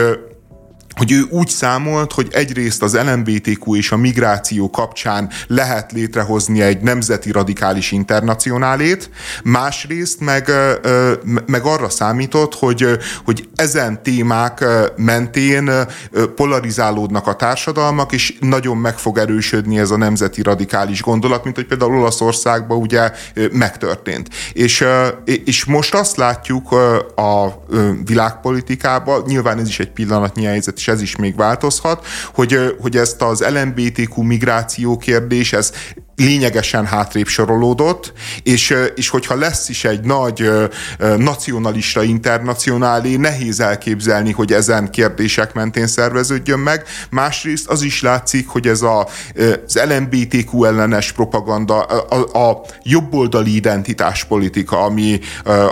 hogy ő úgy számolt, hogy egyrészt az LMBTQ és a migráció kapcsán lehet létrehozni egy nemzeti radikális internacionálét, másrészt meg, meg arra számított, hogy, hogy ezen témák mentén polarizálódnak a társadalmak, és nagyon meg fog erősödni ez a nemzeti radikális gondolat, mint hogy például Olaszországban ugye megtörtént. És, és most azt látjuk a világpolitikában, nyilván ez is egy pillanatnyi helyzet, és ez is még változhat, hogy, hogy ezt az LMBTQ migráció kérdés, ez lényegesen hátrébb sorolódott, és, és hogyha lesz is egy nagy nacionalista internacionálé, nehéz elképzelni, hogy ezen kérdések mentén szerveződjön meg. Másrészt az is látszik, hogy ez a, az LMBTQ ellenes propaganda, a, a jobboldali identitáspolitika, ami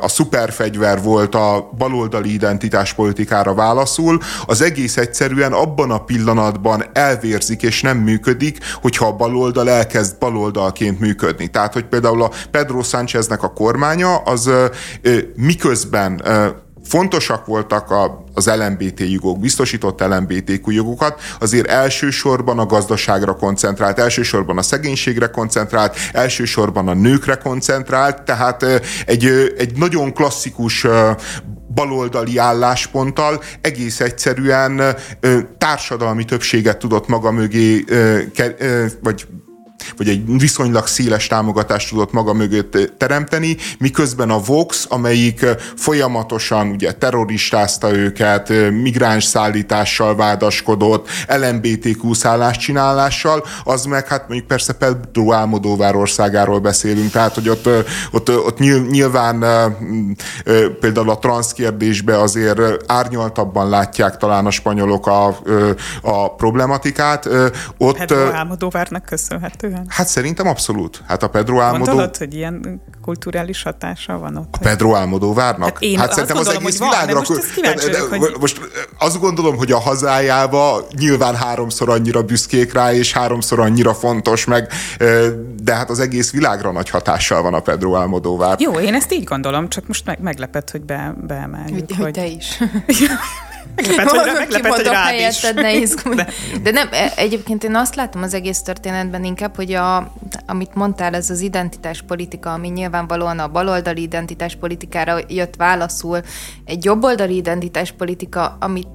a szuperfegyver volt a baloldali identitáspolitikára válaszul, az egész egyszerűen abban a pillanatban elvérzik és nem működik, hogyha a baloldal elkezd bal baloldalként működni. Tehát, hogy például a Pedro Sáncheznek a kormánya az miközben fontosak voltak a, az LMBT jogok, biztosított LMBTQ jogokat, azért elsősorban a gazdaságra koncentrált, elsősorban a szegénységre koncentrált, elsősorban a nőkre koncentrált, tehát egy, egy nagyon klasszikus baloldali állásponttal egész egyszerűen társadalmi többséget tudott maga mögé, vagy vagy egy viszonylag széles támogatást tudott maga mögött teremteni, miközben a Vox, amelyik folyamatosan ugye terroristázta őket, migráns szállítással vádaskodott, LMBTQ szálláscsinálással, az meg hát mondjuk persze Pedro Álmodóvár országáról beszélünk, tehát hogy ott, ott, ott nyilván például a transz kérdésbe azért árnyaltabban látják talán a spanyolok a, a problematikát.
Ott, Pedro Álmodóvárnak köszönhetően?
Igen. Hát szerintem abszolút. Hát a Pedro Álmodó...
Gondolod, hogy ilyen kulturális hatása van ott?
A Pedro Álmodóvárnak? Hát, én hát szerintem gondolom, az egész hogy világra... Van, most, de, de, hogy... most azt gondolom, hogy a hazájába nyilván háromszor annyira büszkék rá, és háromszor annyira fontos meg, de hát az egész világra nagy hatással van a Pedro Álmodóvár.
Jó, én ezt így gondolom, csak most meg, meglepett, hogy be, beemeljük.
Hogy, hogy, hogy te is.
Meglepett, hogy, meglepett, hogy rád helyetted,
ne izgulj. De. De nem, e, egyébként én azt látom az egész történetben inkább, hogy a, amit mondtál, ez az identitáspolitika, ami nyilvánvalóan a baloldali identitáspolitikára jött válaszul, egy jobboldali identitáspolitika, amit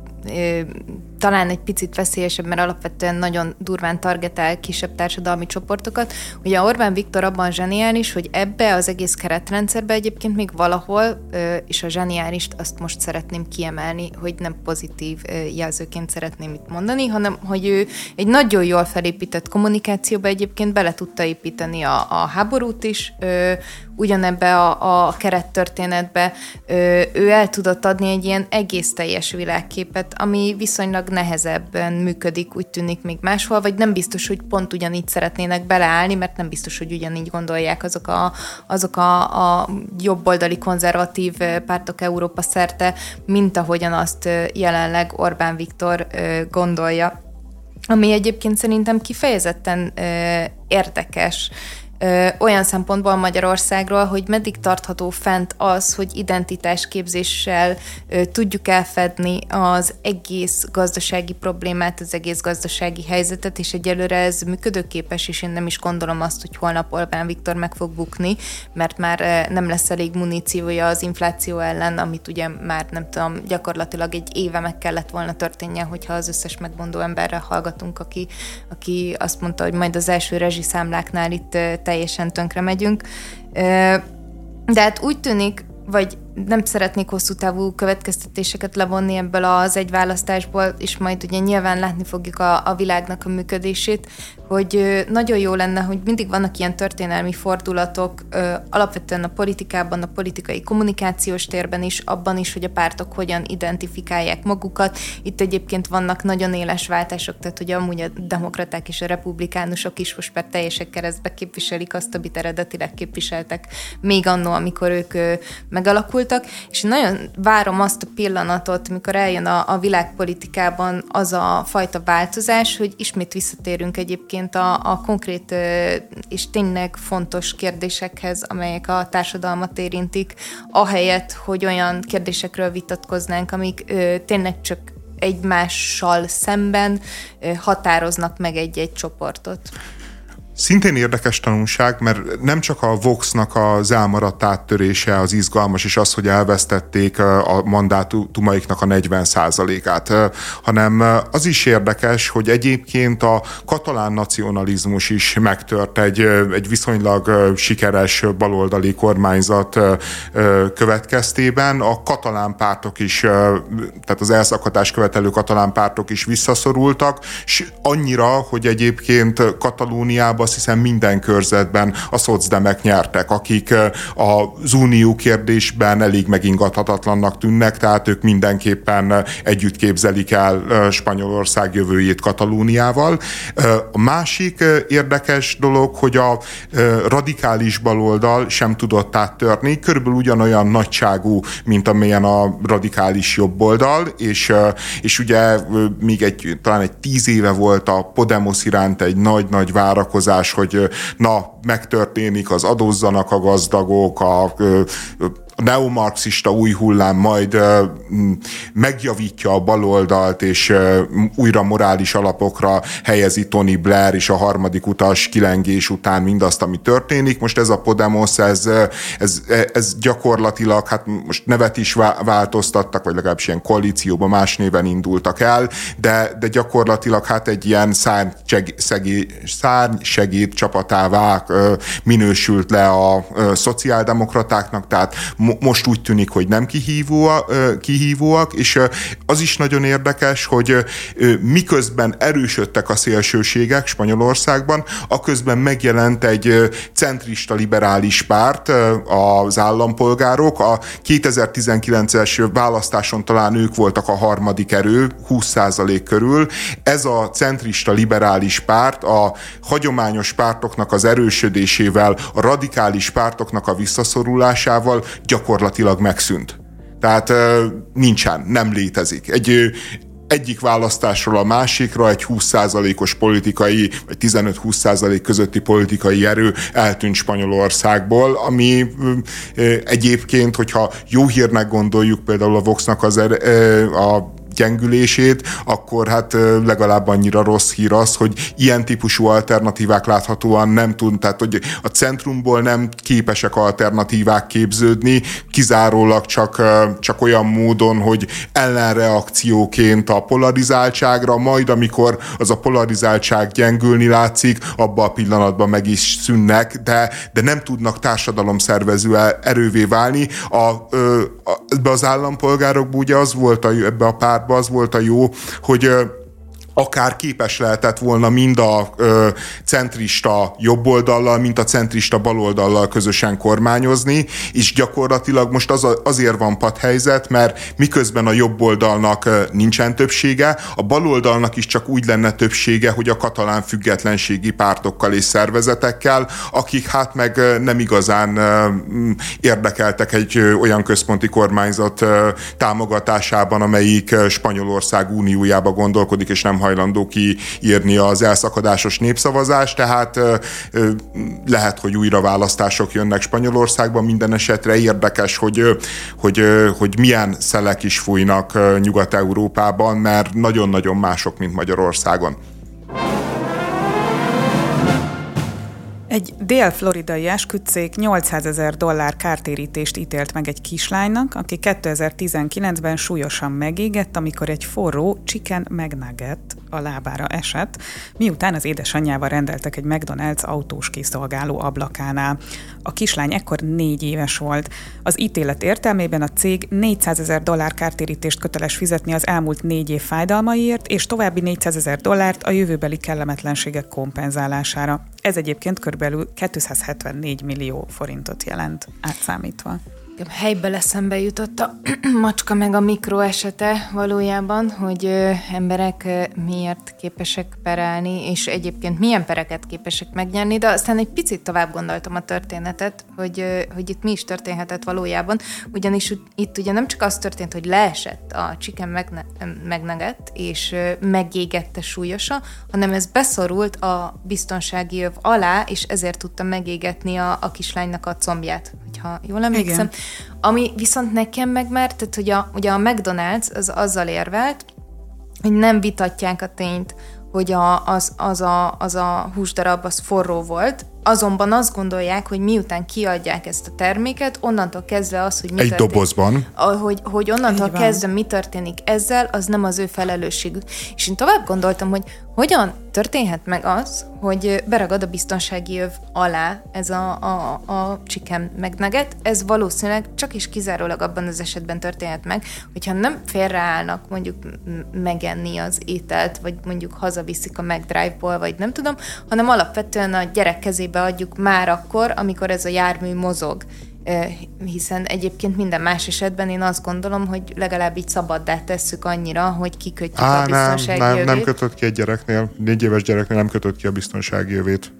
talán egy picit veszélyesebb, mert alapvetően nagyon durván targetál kisebb társadalmi csoportokat. Ugye Orbán Viktor abban zseniális, hogy ebbe az egész keretrendszerbe egyébként még valahol, és a zseniálist azt most szeretném kiemelni, hogy nem pozitív jelzőként szeretném itt mondani, hanem hogy ő egy nagyon jól felépített kommunikációba egyébként bele tudta építeni a, a háborút is, ugyanebbe a, a kerettörténetbe ő el tudott adni egy ilyen egész teljes világképet, ami viszonylag nehezebben működik, úgy tűnik még máshol, vagy nem biztos, hogy pont ugyanígy szeretnének beleállni, mert nem biztos, hogy ugyanígy gondolják azok a, azok a, a jobboldali konzervatív pártok Európa szerte, mint ahogyan azt jelenleg Orbán Viktor gondolja. Ami egyébként szerintem kifejezetten érdekes, olyan szempontból Magyarországról, hogy meddig tartható fent az, hogy identitásképzéssel tudjuk elfedni az egész gazdasági problémát, az egész gazdasági helyzetet, és egyelőre ez működőképes, és én nem is gondolom azt, hogy holnap Orbán Viktor meg fog bukni, mert már nem lesz elég muníciója az infláció ellen, amit ugye már nem tudom, gyakorlatilag egy éve meg kellett volna történnie, hogyha az összes megmondó emberre hallgatunk, aki, aki azt mondta, hogy majd az első rezsiszámláknál itt teljesen tönkre megyünk. De hát úgy tűnik, vagy nem szeretnék hosszú távú következtetéseket levonni ebből az egy választásból, és majd ugye nyilván látni fogjuk a, a világnak a működését, hogy nagyon jó lenne, hogy mindig vannak ilyen történelmi fordulatok, alapvetően a politikában, a politikai kommunikációs térben is, abban is, hogy a pártok hogyan identifikálják magukat. Itt egyébként vannak nagyon éles váltások, tehát hogy amúgy a demokraták és a republikánusok is most már teljesen keresztbe képviselik azt, amit eredetileg képviseltek még annó, amikor ők megalakultak, és nagyon várom azt a pillanatot, mikor eljön a, a világpolitikában az a fajta változás, hogy ismét visszatérünk egyébként a, a konkrét és tényleg fontos kérdésekhez, amelyek a társadalmat érintik, ahelyett, hogy olyan kérdésekről vitatkoznánk, amik tényleg csak egymással szemben határoznak meg egy-egy csoportot.
Szintén érdekes tanulság, mert nem csak a Voxnak az elmaradt áttörése az izgalmas, és az, hogy elvesztették a mandátumaiknak a 40%-át, hanem az is érdekes, hogy egyébként a katalán nacionalizmus is megtört egy, egy viszonylag sikeres baloldali kormányzat következtében. A katalán pártok is, tehát az elszakadás követelő katalán pártok is visszaszorultak, és annyira, hogy egyébként Katalóniában azt hiszem minden körzetben a szocdemek nyertek, akik az unió kérdésben elég megingathatatlannak tűnnek, tehát ők mindenképpen együtt képzelik el Spanyolország jövőjét Katalóniával. A másik érdekes dolog, hogy a radikális baloldal sem tudott áttörni, körülbelül ugyanolyan nagyságú, mint amilyen a radikális jobboldal, és, és ugye még egy, talán egy tíz éve volt a Podemos iránt egy nagy-nagy várakozás, elvárás, hogy na, megtörténik, az adózzanak a gazdagok, a neomarxista új hullám majd megjavítja a baloldalt, és újra morális alapokra helyezi Tony Blair és a harmadik utas kilengés után mindazt, ami történik. Most ez a Podemos, ez, ez, ez gyakorlatilag, hát most nevet is változtattak, vagy legalábbis ilyen koalícióban más néven indultak el, de, de gyakorlatilag hát egy ilyen szárnysegéd csapatává minősült le a szociáldemokratáknak, tehát most úgy tűnik, hogy nem kihívó, kihívóak, és az is nagyon érdekes, hogy miközben erősödtek a szélsőségek Spanyolországban, aközben megjelent egy centrista liberális párt, az állampolgárok. A 2019-es választáson talán ők voltak a harmadik erő, 20% körül. Ez a centrista liberális párt a hagyományos pártoknak az erősödésével, a radikális pártoknak a visszaszorulásával gyakorlatilag megszűnt. Tehát nincsen, nem létezik. Egy, egyik választásról a másikra egy 20%-os politikai, vagy 15-20% közötti politikai erő eltűnt Spanyolországból, ami egyébként, hogyha jó hírnek gondoljuk például a Voxnak az er, a gyengülését, akkor hát legalább annyira rossz hír az, hogy ilyen típusú alternatívák láthatóan nem tud, tehát hogy a centrumból nem képesek alternatívák képződni, kizárólag csak, csak olyan módon, hogy ellenreakcióként a polarizáltságra, majd amikor az a polarizáltság gyengülni látszik, abban a pillanatban meg is szűnnek, de, de nem tudnak társadalomszervező erővé válni. A, a, az állampolgárokban ugye az volt a, ebbe a pár pártban az volt a jó, hogy akár képes lehetett volna mind a ö, centrista jobboldallal, mint a centrista baloldallal közösen kormányozni, és gyakorlatilag most az a, azért van padhelyzet, mert miközben a jobboldalnak nincsen többsége, a baloldalnak is csak úgy lenne többsége, hogy a katalán függetlenségi pártokkal és szervezetekkel, akik hát meg nem igazán érdekeltek egy olyan központi kormányzat támogatásában, amelyik Spanyolország uniójába gondolkodik, és nem hajlandó kiírni az elszakadásos népszavazást, tehát lehet, hogy újra választások jönnek Spanyolországban, minden esetre érdekes, hogy, hogy, hogy milyen szelek is fújnak Nyugat-Európában, mert nagyon-nagyon mások, mint Magyarországon.
Egy dél-floridai esküdcég 800 ezer dollár kártérítést ítélt meg egy kislánynak, aki 2019-ben súlyosan megégett, amikor egy forró chicken McNugget a lábára esett, miután az édesanyjával rendeltek egy McDonald's autós kiszolgáló ablakánál. A kislány ekkor négy éves volt. Az ítélet értelmében a cég 400 ezer dollár kártérítést köteles fizetni az elmúlt négy év fájdalmaiért, és további 400 ezer dollárt a jövőbeli kellemetlenségek kompenzálására. Ez egyébként körülbelül 274 millió forintot jelent átszámítva
helybe eszembe jutott a macska meg a mikro esete valójában, hogy emberek miért képesek perelni, és egyébként milyen pereket képesek megnyerni, de aztán egy picit tovább gondoltam a történetet, hogy, hogy itt mi is történhetett valójában, ugyanis itt ugye nem csak az történt, hogy leesett a chicken megneget, és megégette súlyosa, hanem ez beszorult a biztonsági öv alá, és ezért tudta megégetni a, a kislánynak a combját, hogyha jól emlékszem. Igen. Ami viszont nekem meg már, tehát hogy a, ugye a McDonald's az azzal érvelt, hogy nem vitatják a tényt, hogy a, az, az, a, az a húsdarab az forró volt, Azonban azt gondolják, hogy miután kiadják ezt a terméket, onnantól kezdve az, hogy mi
Egy történik, dobozban.
Hogy, hogy onnantól kezdve mi történik ezzel, az nem az ő felelősségük. És én tovább gondoltam, hogy hogyan történhet meg az, hogy beragad a biztonsági öv alá ez a, a, a chicken megneget, ez valószínűleg csak is kizárólag abban az esetben történhet meg, hogyha nem félreállnak mondjuk megenni az ételt, vagy mondjuk hazaviszik a McDrive-ból, vagy nem tudom, hanem alapvetően a gyerek kezébe adjuk már akkor, amikor ez a jármű mozog hiszen egyébként minden más esetben én azt gondolom, hogy legalább így szabaddá tesszük annyira, hogy kikötjük Á, a biztonsági
nem, nem,
jövét.
nem kötött ki egy gyereknél, négy éves gyereknél nem kötött ki a biztonsági jövét.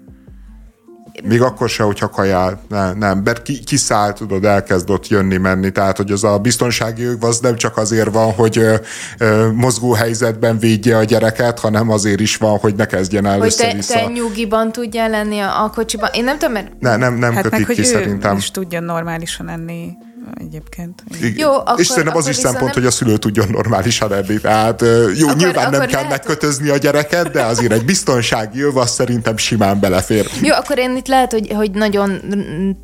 Még akkor se, hogyha kajál. Nem, nem. mert ki, kiszáll, tudod, elkezd ott jönni, menni. Tehát, hogy az a biztonsági jog az nem csak azért van, hogy ö, ö, mozgó helyzetben védje a gyereket, hanem azért is van, hogy ne kezdjen el
Hogy te, te nyugiban tudjál lenni a, a kocsiban. Én nem tudom, mert...
Ne, nem, nem hát kötik meg, ki szerintem.
is tudjon normálisan enni egyébként.
Igen. Jó, akkor, és szerintem az is szempont, nem... hogy a szülő tudjon normálisan enni. Tehát jó, akkor, nyilván akkor nem kell lehet... megkötözni a gyereket, de azért egy biztonsági jöv, az szerintem simán belefér.
Jó, akkor én itt lehet, hogy, hogy nagyon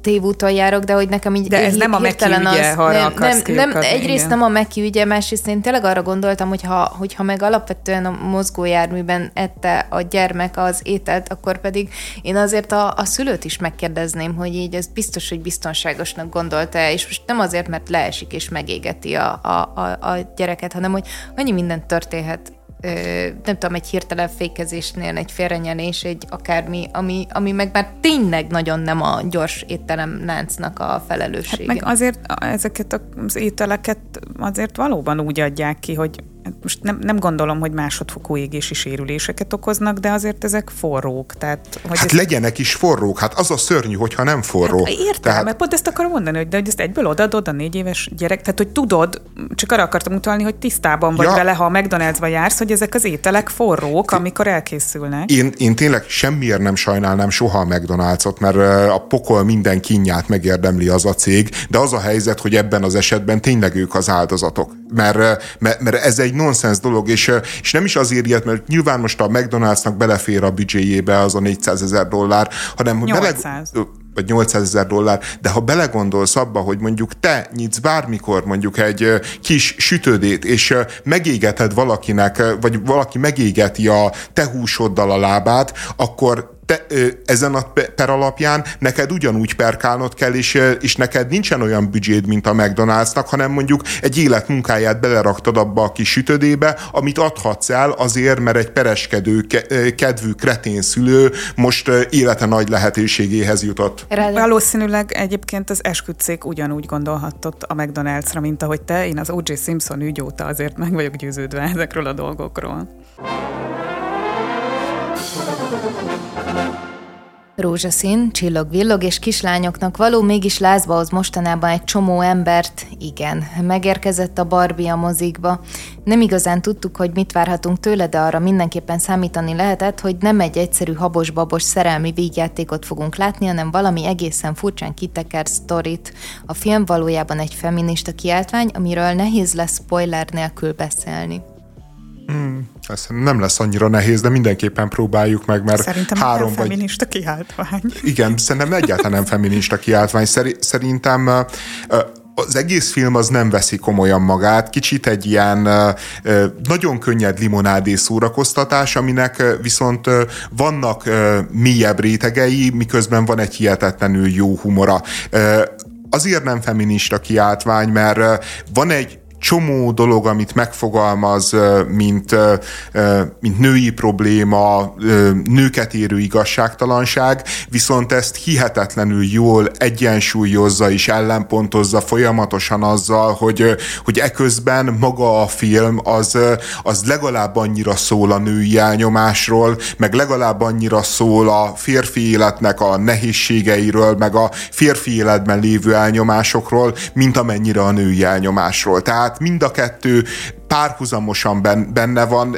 tévúton járok, de hogy nekem így
De ez nem a Meki ügye, ha nem, nem,
nem, egyrészt igen. nem a Meki ügye, másrészt én tényleg arra gondoltam, hogy ha, hogyha meg alapvetően a mozgójárműben ette a gyermek az ételt, akkor pedig én azért a, a szülőt is megkérdezném, hogy így ez biztos, hogy biztonságosnak gondolta és most nem azért, mert leesik és megégeti a, a, a, a gyereket, hanem hogy annyi minden történhet nem tudom, egy hirtelen fékezésnél, egy félrenyelés, egy akármi, ami, ami meg már tényleg nagyon nem a gyors étterem láncnak a felelőssége.
Hát meg azért ezeket az ételeket azért valóban úgy adják ki, hogy most nem, nem gondolom, hogy másodfokú égési sérüléseket okoznak, de azért ezek forrók. Tehát,
hogy hát ez... legyenek is forrók, hát az a szörnyű, hogyha nem forró. Hát
értem, tehát... mert pont ezt akarom mondani, hogy, de, hogy ezt egyből odadod a négy éves gyerek, tehát hogy tudod, csak arra akartam utalni, hogy tisztában vagy ja. vele, ha a McDonald'sba jársz, hogy ezek az ételek forrók, amikor elkészülnek.
Én, én tényleg semmiért nem sajnálnám soha a McDonald's-ot, mert a pokol minden kinyát megérdemli az a cég, de az a helyzet, hogy ebben az esetben tényleg ők az áldozatok. Mert, mert, mert ez egy nonsens dolog, és, és nem is azért ilyet, mert nyilván most a McDonald'snak belefér a büdzséjébe az a 400 ezer dollár, hanem
800.
Bele, vagy 800 ezer dollár, de ha belegondolsz abba, hogy mondjuk te nyitsz bármikor mondjuk egy kis sütődét, és megégeted valakinek, vagy valaki megégeti a te húsoddal a lábát, akkor te, ezen a per alapján neked ugyanúgy perkálnod kell, és, és neked nincsen olyan büdzséd, mint a McDonald'snak, hanem mondjuk egy élet munkáját beleraktad abba a kis sütödébe, amit adhatsz el azért, mert egy pereskedő, kedvű kretén szülő most élete nagy lehetőségéhez jutott.
Valószínűleg egyébként az esküdszék ugyanúgy gondolhatott a McDonald'sra, mint ahogy te. Én az O.J. Simpson ügy óta azért meg vagyok győződve ezekről a dolgokról.
Rózsaszín, csillog-villog és kislányoknak való, mégis lázba hoz mostanában egy csomó embert. Igen, megérkezett a Barbie a mozikba. Nem igazán tudtuk, hogy mit várhatunk tőle, de arra mindenképpen számítani lehetett, hogy nem egy egyszerű habos-babos szerelmi vígjátékot fogunk látni, hanem valami egészen furcsán kitekert sztorit. A film valójában egy feminista kiáltvány, amiről nehéz lesz spoiler nélkül beszélni.
Hmm, ez nem lesz annyira nehéz, de mindenképpen próbáljuk meg, mert
szerintem
három
vagy... feminista kiáltvány.
Igen, szerintem egyáltalán nem feminista kiáltvány. Szerintem az egész film az nem veszi komolyan magát, kicsit egy ilyen nagyon könnyed limonádé szórakoztatás, aminek viszont vannak mélyebb rétegei, miközben van egy hihetetlenül jó humora. Azért nem feminista kiáltvány, mert van egy csomó dolog, amit megfogalmaz, mint, mint női probléma, nőket érő igazságtalanság, viszont ezt hihetetlenül jól egyensúlyozza és ellenpontozza folyamatosan azzal, hogy, hogy eközben maga a film az, az legalább annyira szól a női elnyomásról, meg legalább annyira szól a férfi életnek a nehézségeiről, meg a férfi életben lévő elnyomásokról, mint amennyire a női elnyomásról. Tehát tehát mind a kettő párhuzamosan benne van,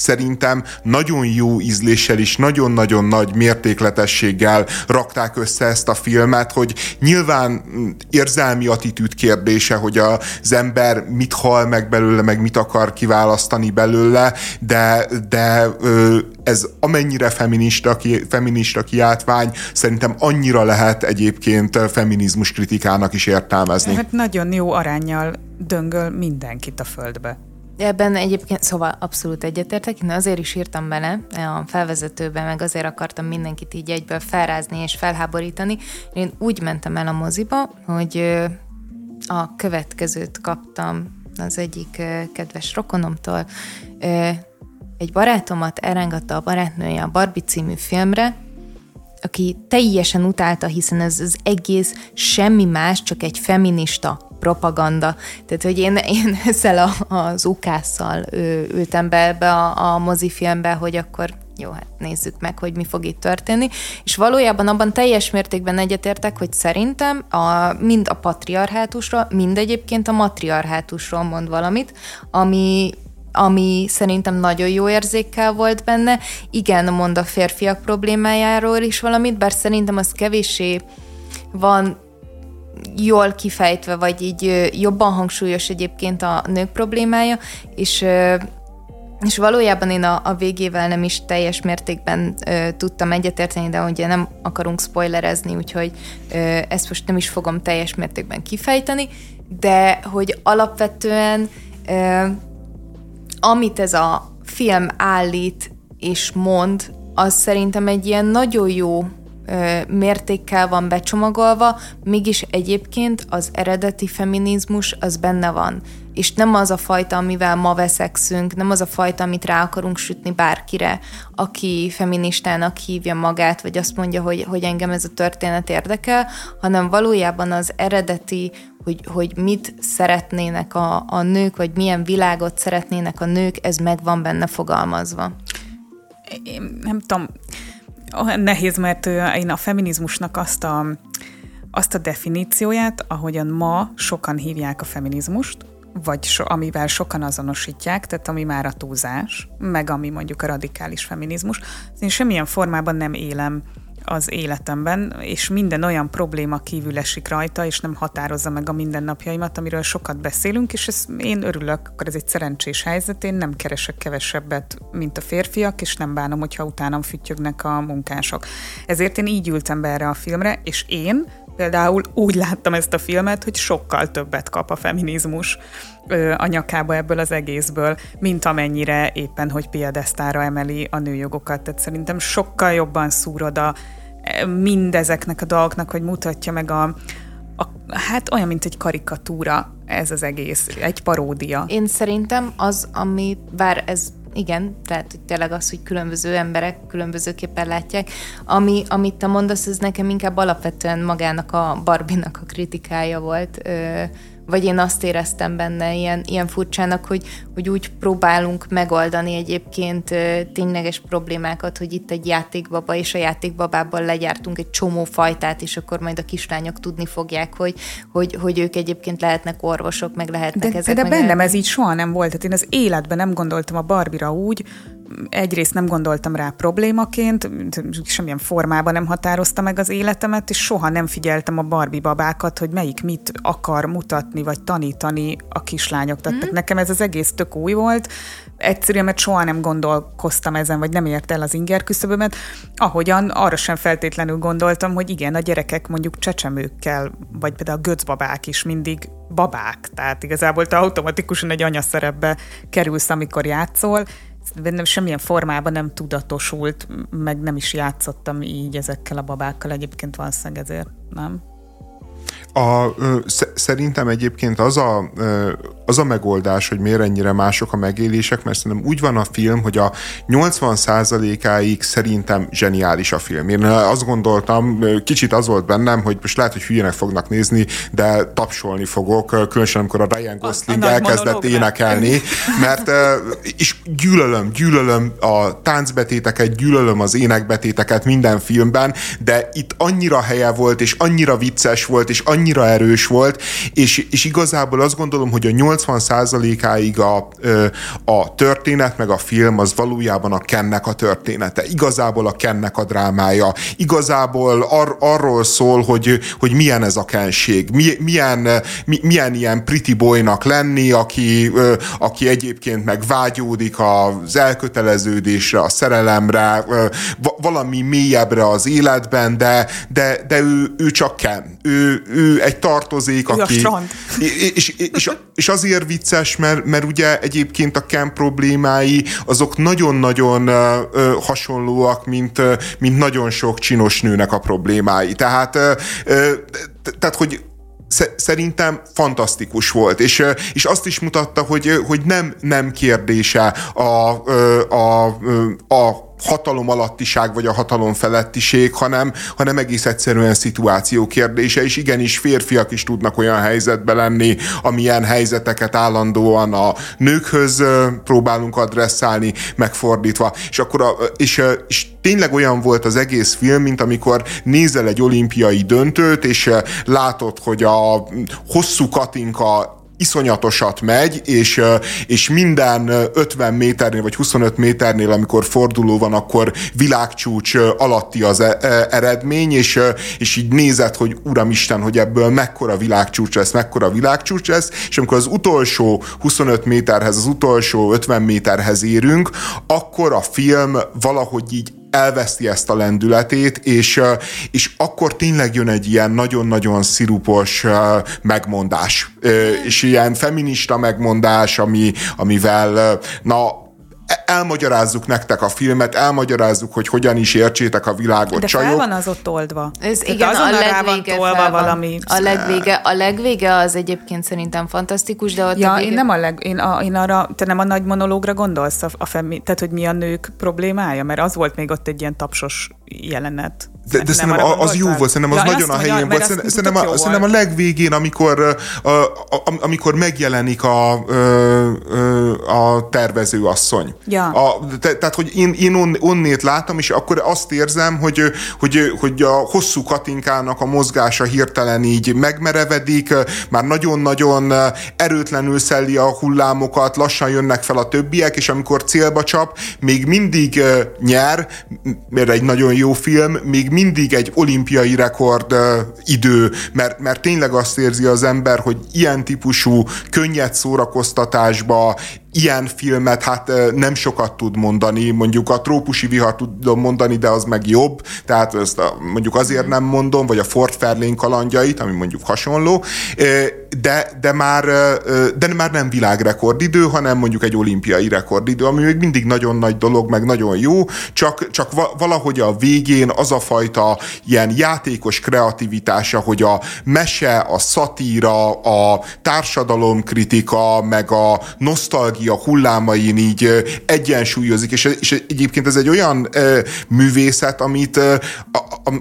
szerintem nagyon jó ízléssel és nagyon-nagyon nagy mértékletességgel rakták össze ezt a filmet, hogy nyilván érzelmi attitűd kérdése, hogy az ember mit hal meg belőle, meg mit akar kiválasztani belőle, de, de ez amennyire feminista, feminista kiáltvány, szerintem annyira lehet egyébként feminizmus kritikának is értelmezni.
Hát nagyon jó arányjal döngöl mindenkit a földbe.
Ebben egyébként, szóval abszolút egyetértek, én azért is írtam bele a felvezetőben, meg azért akartam mindenkit így egyből felrázni és felháborítani. Én úgy mentem el a moziba, hogy a következőt kaptam az egyik kedves rokonomtól. Egy barátomat elrengatta a barátnője a Barbie című filmre, aki teljesen utálta, hiszen ez az egész semmi más, csak egy feminista propaganda. Tehát, hogy én, én ezzel a, az ukásszal ültem be ebbe a, a mozifilmbe, hogy akkor jó, hát nézzük meg, hogy mi fog itt történni. És valójában abban teljes mértékben egyetértek, hogy szerintem a, mind a patriarhátusról, mind egyébként a matriarhátusról mond valamit, ami ami szerintem nagyon jó érzékkel volt benne. Igen, mond a férfiak problémájáról is valamit, bár szerintem az kevéssé van jól kifejtve, vagy így jobban hangsúlyos egyébként a nők problémája, és és valójában én a, a végével nem is teljes mértékben ö, tudtam egyetérteni, de ugye nem akarunk spoilerezni, úgyhogy ö, ezt most nem is fogom teljes mértékben kifejteni, de hogy alapvetően ö, amit ez a film állít és mond, az szerintem egy ilyen nagyon jó mértékkel van becsomagolva, mégis egyébként az eredeti feminizmus az benne van. És nem az a fajta, amivel ma veszekszünk, nem az a fajta, amit rá akarunk sütni bárkire, aki feministának hívja magát, vagy azt mondja, hogy, hogy engem ez a történet érdekel, hanem valójában az eredeti, hogy, hogy mit szeretnének a, a nők, vagy milyen világot szeretnének a nők, ez meg van benne fogalmazva.
Én nem tudom, nehéz, mert én a feminizmusnak azt a, azt a definícióját, ahogyan ma sokan hívják a feminizmust, vagy so, amivel sokan azonosítják, tehát ami már a túlzás, meg ami mondjuk a radikális feminizmus, én semmilyen formában nem élem az életemben, és minden olyan probléma kívül esik rajta, és nem határozza meg a mindennapjaimat, amiről sokat beszélünk, és ez, én örülök, akkor ez egy szerencsés helyzet, én nem keresek kevesebbet, mint a férfiak, és nem bánom, hogyha utánam füttyögnek a munkások. Ezért én így ültem be erre a filmre, és én például úgy láttam ezt a filmet, hogy sokkal többet kap a feminizmus a nyakába ebből az egészből, mint amennyire éppen, hogy piedesztára emeli a nőjogokat. Tehát szerintem sokkal jobban szúrod a mindezeknek a dolgoknak, hogy mutatja meg a, a, hát olyan, mint egy karikatúra ez az egész, egy paródia.
Én szerintem az, ami, bár ez igen, tehát hogy tényleg az, hogy különböző emberek különbözőképpen látják. Ami, amit te mondasz, ez nekem inkább alapvetően magának a Barbinak a kritikája volt, ö, vagy én azt éreztem benne ilyen, ilyen furcsának, hogy, hogy úgy próbálunk megoldani egyébként tényleges problémákat, hogy itt egy játékbaba, és a játékbabában legyártunk egy csomó fajtát, és akkor majd a kislányok tudni fogják, hogy, hogy, hogy ők egyébként lehetnek orvosok, meg lehetnek
de,
ezek.
De, bennem ez így soha nem volt. Tehát én az életben nem gondoltam a Barbira úgy, egyrészt nem gondoltam rá problémaként, semmilyen formában nem határozta meg az életemet, és soha nem figyeltem a Barbie babákat, hogy melyik mit akar mutatni, vagy tanítani a kislányok. Tehát mm. nekem ez az egész tök új volt, egyszerűen, mert soha nem gondolkoztam ezen, vagy nem ért el az inger küszöbömet, ahogyan arra sem feltétlenül gondoltam, hogy igen, a gyerekek mondjuk csecsemőkkel, vagy például a göcbabák is mindig babák, tehát igazából te automatikusan egy anyaszerepbe kerülsz, amikor játszol, bennem semmilyen formában nem tudatosult, meg nem is játszottam így ezekkel a babákkal egyébként valószínűleg ezért, nem?
A, szerintem egyébként az a, az a megoldás, hogy miért ennyire mások a megélések, mert szerintem úgy van a film, hogy a 80%-áig szerintem zseniális a film. Én azt gondoltam, kicsit az volt bennem, hogy most lehet, hogy hülyének fognak nézni, de tapsolni fogok, különösen amikor a Ryan Gosling a, a elkezdett énekelni, mert és gyűlölöm, gyűlölöm a táncbetéteket, gyűlölöm az énekbetéteket minden filmben, de itt annyira helye volt, és annyira vicces volt, és annyira erős volt, és, és igazából azt gondolom, hogy a 80%-áig a, a történet, meg a film az valójában a Kennek a története. Igazából a Kennek a drámája. Igazából ar, arról szól, hogy, hogy milyen ez a kenség. Mi, milyen, mi, milyen ilyen pretty boynak lenni, aki, aki egyébként meg vágyódik az elköteleződésre, a szerelemre, valami mélyebbre az életben, de, de, de ő, ő csak Ken. Ő, ő egy tartozék,
ő
aki...
A
és, és, és, és azért vicces, mert, mert ugye egyébként a Ken problémái azok nagyon-nagyon hasonlóak, mint, mint nagyon sok csinos nőnek a problémái. Tehát, tehát hogy szerintem fantasztikus volt, és, és azt is mutatta, hogy, hogy nem, nem kérdése a, a, a, a hatalom alattiság vagy a hatalom felettiség, hanem, hanem egész egyszerűen szituáció kérdése, és igenis férfiak is tudnak olyan helyzetbe lenni, amilyen helyzeteket állandóan a nőkhöz próbálunk adresszálni, megfordítva. És akkor a, és, és tényleg olyan volt az egész film, mint amikor nézel egy olimpiai döntőt, és látod, hogy a hosszú Katinka iszonyatosat megy, és, és minden 50 méternél vagy 25 méternél, amikor forduló van, akkor világcsúcs alatti az e, e, eredmény, és, és így nézed, hogy uramisten, hogy ebből mekkora világcsúcs lesz, mekkora világcsúcs lesz, és amikor az utolsó 25 méterhez, az utolsó 50 méterhez érünk, akkor a film valahogy így elveszti ezt a lendületét, és, és akkor tényleg jön egy ilyen nagyon-nagyon szirupos megmondás, és ilyen feminista megmondás, ami, amivel na elmagyarázzuk nektek a filmet, elmagyarázzuk, hogy hogyan is értsétek a világot.
De fel csajok. van az ott oldva.
Ez, igen, azon a legvége van van. valami. A legvége, a legvége az egyébként szerintem fantasztikus, de ott
ja,
a vége...
én nem a leg, én, a, én arra, te nem a nagy monológra gondolsz, a, a femi, tehát hogy mi a nők problémája, mert az volt még ott egy ilyen tapsos jelenet.
De, de szerintem az, az jó volt, szerintem az ja, nagyon a helyén volt. Szerintem, a, szerintem a legvégén, amikor, a, a, amikor megjelenik a, a, a tervezőasszony.
Ja.
A, te, tehát, hogy én, én on, onnét látom, és akkor azt érzem, hogy, hogy, hogy a hosszú Katinkának a mozgása hirtelen így megmerevedik, már nagyon-nagyon erőtlenül szelli a hullámokat, lassan jönnek fel a többiek, és amikor célba csap, még mindig nyer, mert egy nagyon jó film, még mindig egy olimpiai rekord idő, mert, mert tényleg azt érzi az ember, hogy ilyen típusú könnyed szórakoztatásba ilyen filmet hát nem sokat tud mondani, mondjuk a trópusi vihar tudom mondani, de az meg jobb, tehát ezt a, mondjuk azért nem mondom, vagy a Fort Fairlane kalandjait, ami mondjuk hasonló, de, de, már, de már nem világrekordidő, hanem mondjuk egy olimpiai rekordidő, ami még mindig nagyon nagy dolog, meg nagyon jó, csak, csak valahogy a végén az a fajta ilyen játékos kreativitása, hogy a mese, a szatíra, a társadalomkritika, meg a nosztalgia hullámain így egyensúlyozik, és, és egyébként ez egy olyan művészet, amit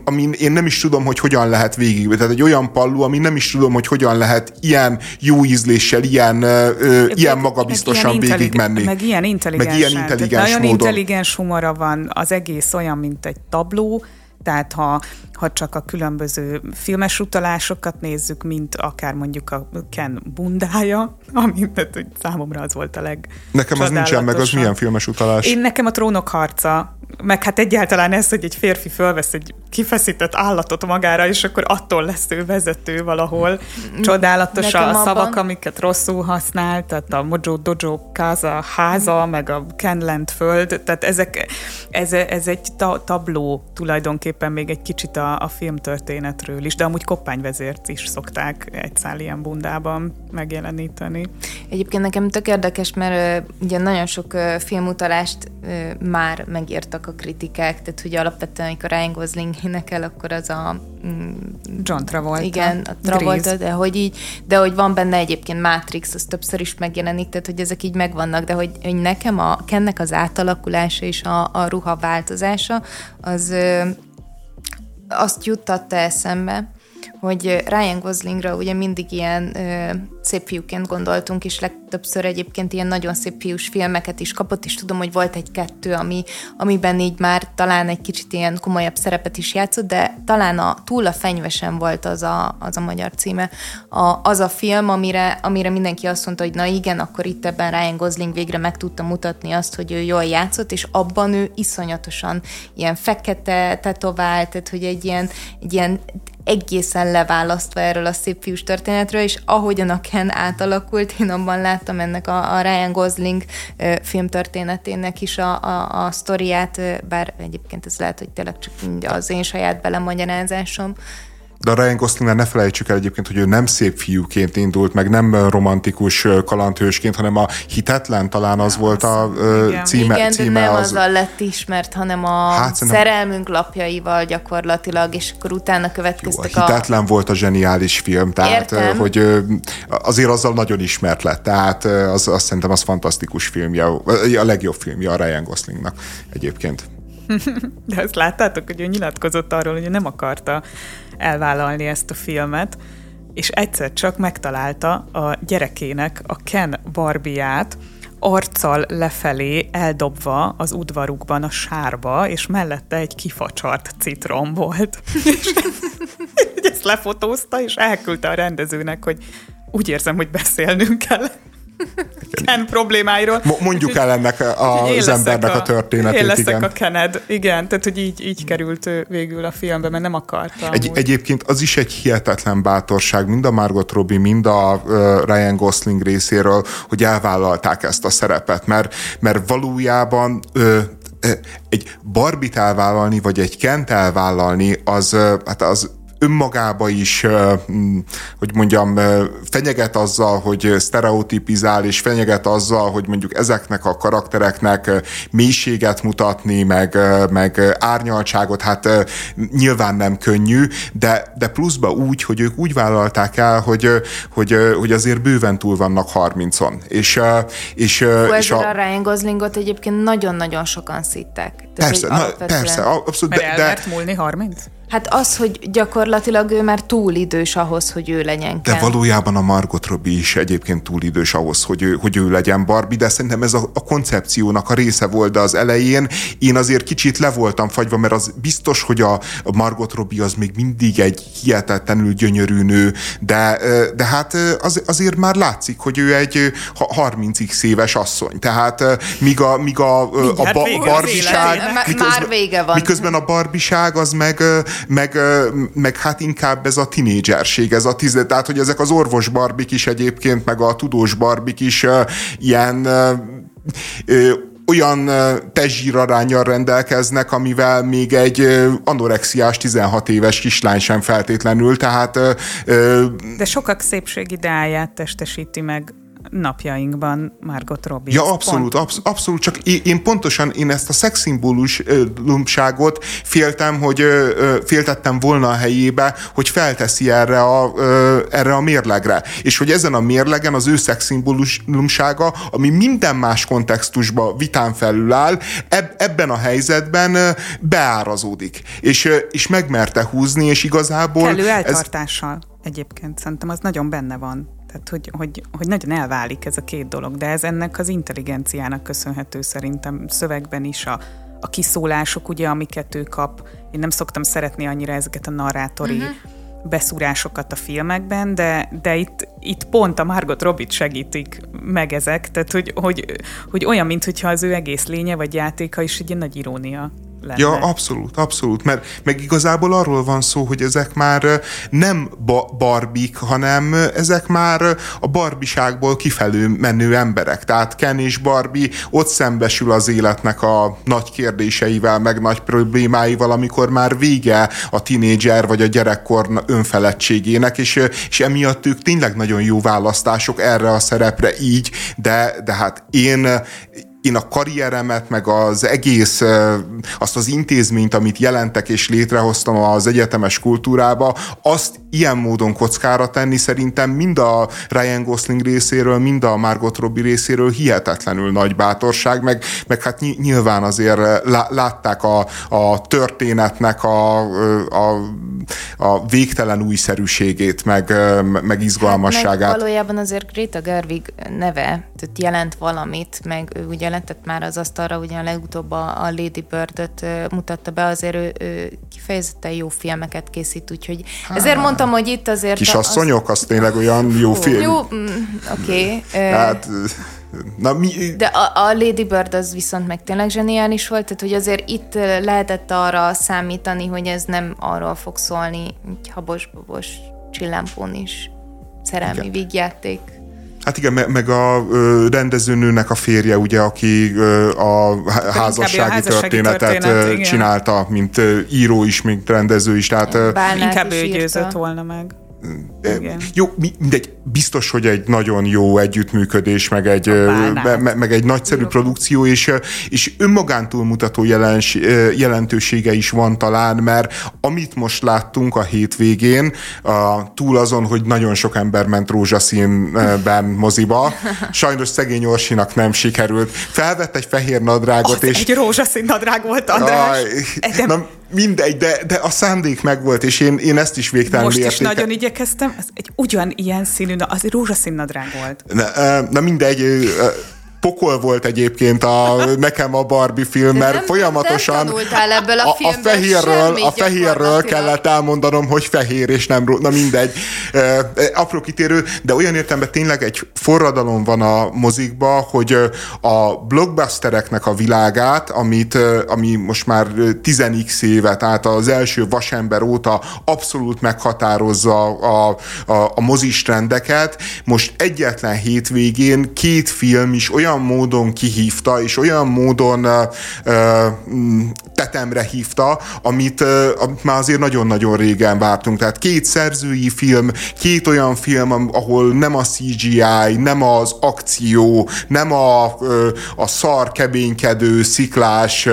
amin én nem is tudom, hogy hogyan lehet végig. Tehát egy olyan pallu, ami nem is tudom, hogy hogyan lehet ilyen jó ízléssel, ilyen, ö, ilyen magabiztosan meg végigmenni.
Meg ilyen intelligens. Meg ilyen intelligens Nagyon módon. intelligens humora van, az egész olyan, mint egy tabló, tehát ha, ha csak a különböző filmes utalásokat nézzük, mint akár mondjuk a Ken bundája, ami tehát, hogy számomra az volt a leg
Nekem az nincsen meg, az milyen filmes utalás?
Én nekem a trónok harca, meg hát egyáltalán ez, hogy egy férfi fölvesz egy kifeszített állatot magára, és akkor attól lesz ő vezető valahol. Csodálatos nekem a szavak, abban... amiket rosszul használ, tehát a Mojo Dojo Kaza háza, meg a Kenland föld, tehát ezek, ez, ez egy ta- tabló tulajdonképpen még egy kicsit a, a filmtörténetről is, de amúgy koppányvezért is szokták egy szál ilyen bundában megjeleníteni.
Egyébként nekem tök érdekes, mert uh, ugye nagyon sok uh, filmutalást uh, már megírtak a kritikák, tehát hogy alapvetően, amikor Ryan Gosling énekel, akkor az a...
Mm, John Travolta.
Igen, a Travolta, de hogy így, de hogy van benne egyébként Matrix, az többször is megjelenik, tehát hogy ezek így megvannak, de hogy, hogy nekem a Kennek az átalakulása és a, a ruha változása, az azt juttatta eszembe, hogy Ryan Goslingra ugye mindig ilyen ö, szép fiúként gondoltunk, és legtöbbször egyébként ilyen nagyon szép fiús filmeket is kapott, és tudom, hogy volt egy-kettő, ami, amiben így már talán egy kicsit ilyen komolyabb szerepet is játszott, de talán a Túl a fenyvesen volt az a, az a magyar címe. A, az a film, amire, amire mindenki azt mondta, hogy na igen, akkor itt ebben Ryan Gosling végre meg tudta mutatni azt, hogy ő jól játszott, és abban ő iszonyatosan ilyen fekete, tetovált, tehát hogy egy ilyen, egy ilyen egészen leválasztva erről a szép fiús történetről, és ahogyan a Ken átalakult, én abban láttam ennek a, a Ryan Gosling filmtörténetének is a, a, a sztoriát, bár egyébként ez lehet, hogy tényleg csak az én saját belemagyarázásom,
de a Ryan Goslingnál ne felejtsük el egyébként, hogy ő nem szép fiúként indult, meg nem romantikus kalandhősként, hanem a hitetlen talán az ja, volt a igen. címe.
Igen,
címe
de nem az... azzal lett ismert, hanem a hát, szerelmünk lapjaival gyakorlatilag, és akkor utána következtek
Jó, a hitetlen a... volt a zseniális film, tehát Értem. hogy azért azzal nagyon ismert lett, tehát az, azt szerintem az fantasztikus filmje, a legjobb filmje a Ryan Goslingnak egyébként.
De ezt láttátok, hogy ő nyilatkozott arról, hogy ő nem akarta elvállalni ezt a filmet, és egyszer csak megtalálta a gyerekének a Ken Barbiát, arccal lefelé eldobva az udvarukban a sárba, és mellette egy kifacsart citrom volt. és ezt lefotózta, és elküldte a rendezőnek, hogy úgy érzem, hogy beszélnünk kell Ken problémáiról.
Mondjuk el ennek az embernek a, a történetét.
Én leszek igen. a Kened. Igen, tehát hogy így, így került végül a filmbe, mert nem akarta.
Egy, egyébként az is egy hihetetlen bátorság, mind a Margot Robbie, mind a Ryan Gosling részéről, hogy elvállalták ezt a szerepet, mert, mert valójában ö, egy barbit elvállalni, vagy egy Kent elvállalni, az, hát az önmagába is, hogy mondjam, fenyeget azzal, hogy sztereotipizál, és fenyeget azzal, hogy mondjuk ezeknek a karaktereknek mélységet mutatni, meg, meg árnyaltságot, hát nyilván nem könnyű, de, de pluszba úgy, hogy ők úgy vállalták el, hogy, hogy, hogy azért bőven túl vannak 30-on. És,
és, Hú, és a, a Ryan Goslingot egyébként nagyon-nagyon sokan szittek.
Persze, na, persze, abszolút.
Mert de, el de, múlni 30?
Hát az, hogy gyakorlatilag ő már túl idős ahhoz, hogy ő legyen
Ken. De valójában a Margot Robbie is egyébként túl idős ahhoz, hogy ő, hogy ő legyen Barbie, de szerintem ez a, a koncepciónak a része volt, de az elején én azért kicsit le voltam fagyva, mert az biztos, hogy a, a Margot Robbie az még mindig egy hihetetlenül gyönyörű nő, de, de hát az, azért már látszik, hogy ő egy 30x éves asszony. Tehát míg a, míg a, a, a ba, barbiság...
Miközben, már vége van.
Miközben a barbiság az meg meg, meg hát inkább ez a tinédzserség, ez a tíz, tehát hogy ezek az orvos barbik is egyébként, meg a tudós barbik is ilyen olyan testzsírarányjal rendelkeznek, amivel még egy anorexiás 16 éves kislány sem feltétlenül, tehát...
De sokak szépségideáját testesíti meg napjainkban Margot Robbie.
Ja, abszolút, absz- abszolút, csak én, én pontosan én ezt a szexszimbólumságot féltem, hogy féltettem volna a helyébe, hogy felteszi erre a, erre a mérlegre. És hogy ezen a mérlegen az ő szexszimbólumsága, ami minden más kontextusban vitán felül áll, eb- ebben a helyzetben beárazódik. És, és megmerte húzni, és igazából...
Kellő eltartással ez... egyébként, szerintem az nagyon benne van. Tehát, hogy, hogy, hogy nagyon elválik ez a két dolog, de ez ennek az intelligenciának köszönhető szerintem szövegben is a, a kiszólások, ugye, amiket ő kap. Én nem szoktam szeretni annyira ezeket a narrátori uh-huh. beszúrásokat a filmekben, de, de itt, itt pont a Margot Robbie segítik meg ezek, tehát hogy, hogy, hogy olyan, mintha az ő egész lénye vagy játéka is egy nagy irónia lenne.
Ja, abszolút, abszolút, mert meg igazából arról van szó, hogy ezek már nem ba- barbik, hanem ezek már a barbiságból kifelő menő emberek. Tehát Ken és Barbie ott szembesül az életnek a nagy kérdéseivel, meg nagy problémáival, amikor már vége a tinédzser vagy a gyerekkor önfeledtségének, és, és emiatt ők tényleg nagyon jó választások erre a szerepre így, de, de hát én én a karrieremet, meg az egész, azt az intézményt, amit jelentek és létrehoztam az egyetemes kultúrába, azt ilyen módon kockára tenni szerintem mind a Ryan Gosling részéről, mind a Margot Robbie részéről hihetetlenül nagy bátorság, meg, meg hát nyilván azért látták a, a történetnek a, a, a végtelen újszerűségét, meg, meg izgalmasságát. Hát
meg valójában azért Greta Gerwig neve tehát jelent valamit, meg ő ugye letett már az asztalra, ugyan legutóbb a, a Lady Bird-öt mutatta be, azért ő, ő kifejezetten jó filmeket készít, úgyhogy ezért mondtam, hogy itt azért...
Kisasszonyok, az, az tényleg olyan jó film.
Jó, mm, oké. Okay. Hát, Na, mi... De a, a Lady Bird az viszont meg tényleg zseniális volt, tehát hogy azért itt lehetett arra számítani, hogy ez nem arról fog szólni, hogy habos-babos csillámpón is szerelmi Igen. vígjáték.
Hát igen, meg a rendezőnőnek a férje, ugye, aki a házassági, a házassági történetet történet, csinálta, mint író is, mint rendező is. Tehát,
Bálnát Inkább ő győzött volna meg.
Igen. Jó, mindegy, biztos, hogy egy nagyon jó együttműködés, meg egy, me, meg egy nagyszerű jó. produkció, és, és önmagántól mutató jelens, jelentősége is van talán, mert amit most láttunk a hétvégén, a, túl azon, hogy nagyon sok ember ment rózsaszínben moziba, sajnos szegény Orsinak nem sikerült. Felvett egy fehér nadrágot,
Az és... Egy rózsaszín nadrág volt, András.
Aj, nem, mindegy, de, de a szándék megvolt, és én, én ezt is végtelenül
Most is nagyon igyekeztem, az egy ugyanilyen színű, az egy rózsaszín nadrág volt.
Na, na mindegy, pokol volt egyébként a, nekem a Barbie film, mert nem, folyamatosan
nem ebből a,
a, a fehérről, a fehérről kellett elmondanom, hogy fehér, és nem, na mindegy. E, apró kitérő, de olyan értelemben tényleg egy forradalom van a mozikba, hogy a blockbustereknek a világát, amit, ami most már 10x éve, tehát az első vasember óta abszolút meghatározza a, a, a mozis trendeket, most egyetlen hétvégén két film is olyan olyan módon kihívta, és olyan módon tetemre hívta, amit, amit már azért nagyon-nagyon régen vártunk. Tehát két szerzői film, két olyan film, ahol nem a CGI, nem az akció, nem a, a szar, kebénykedő, sziklás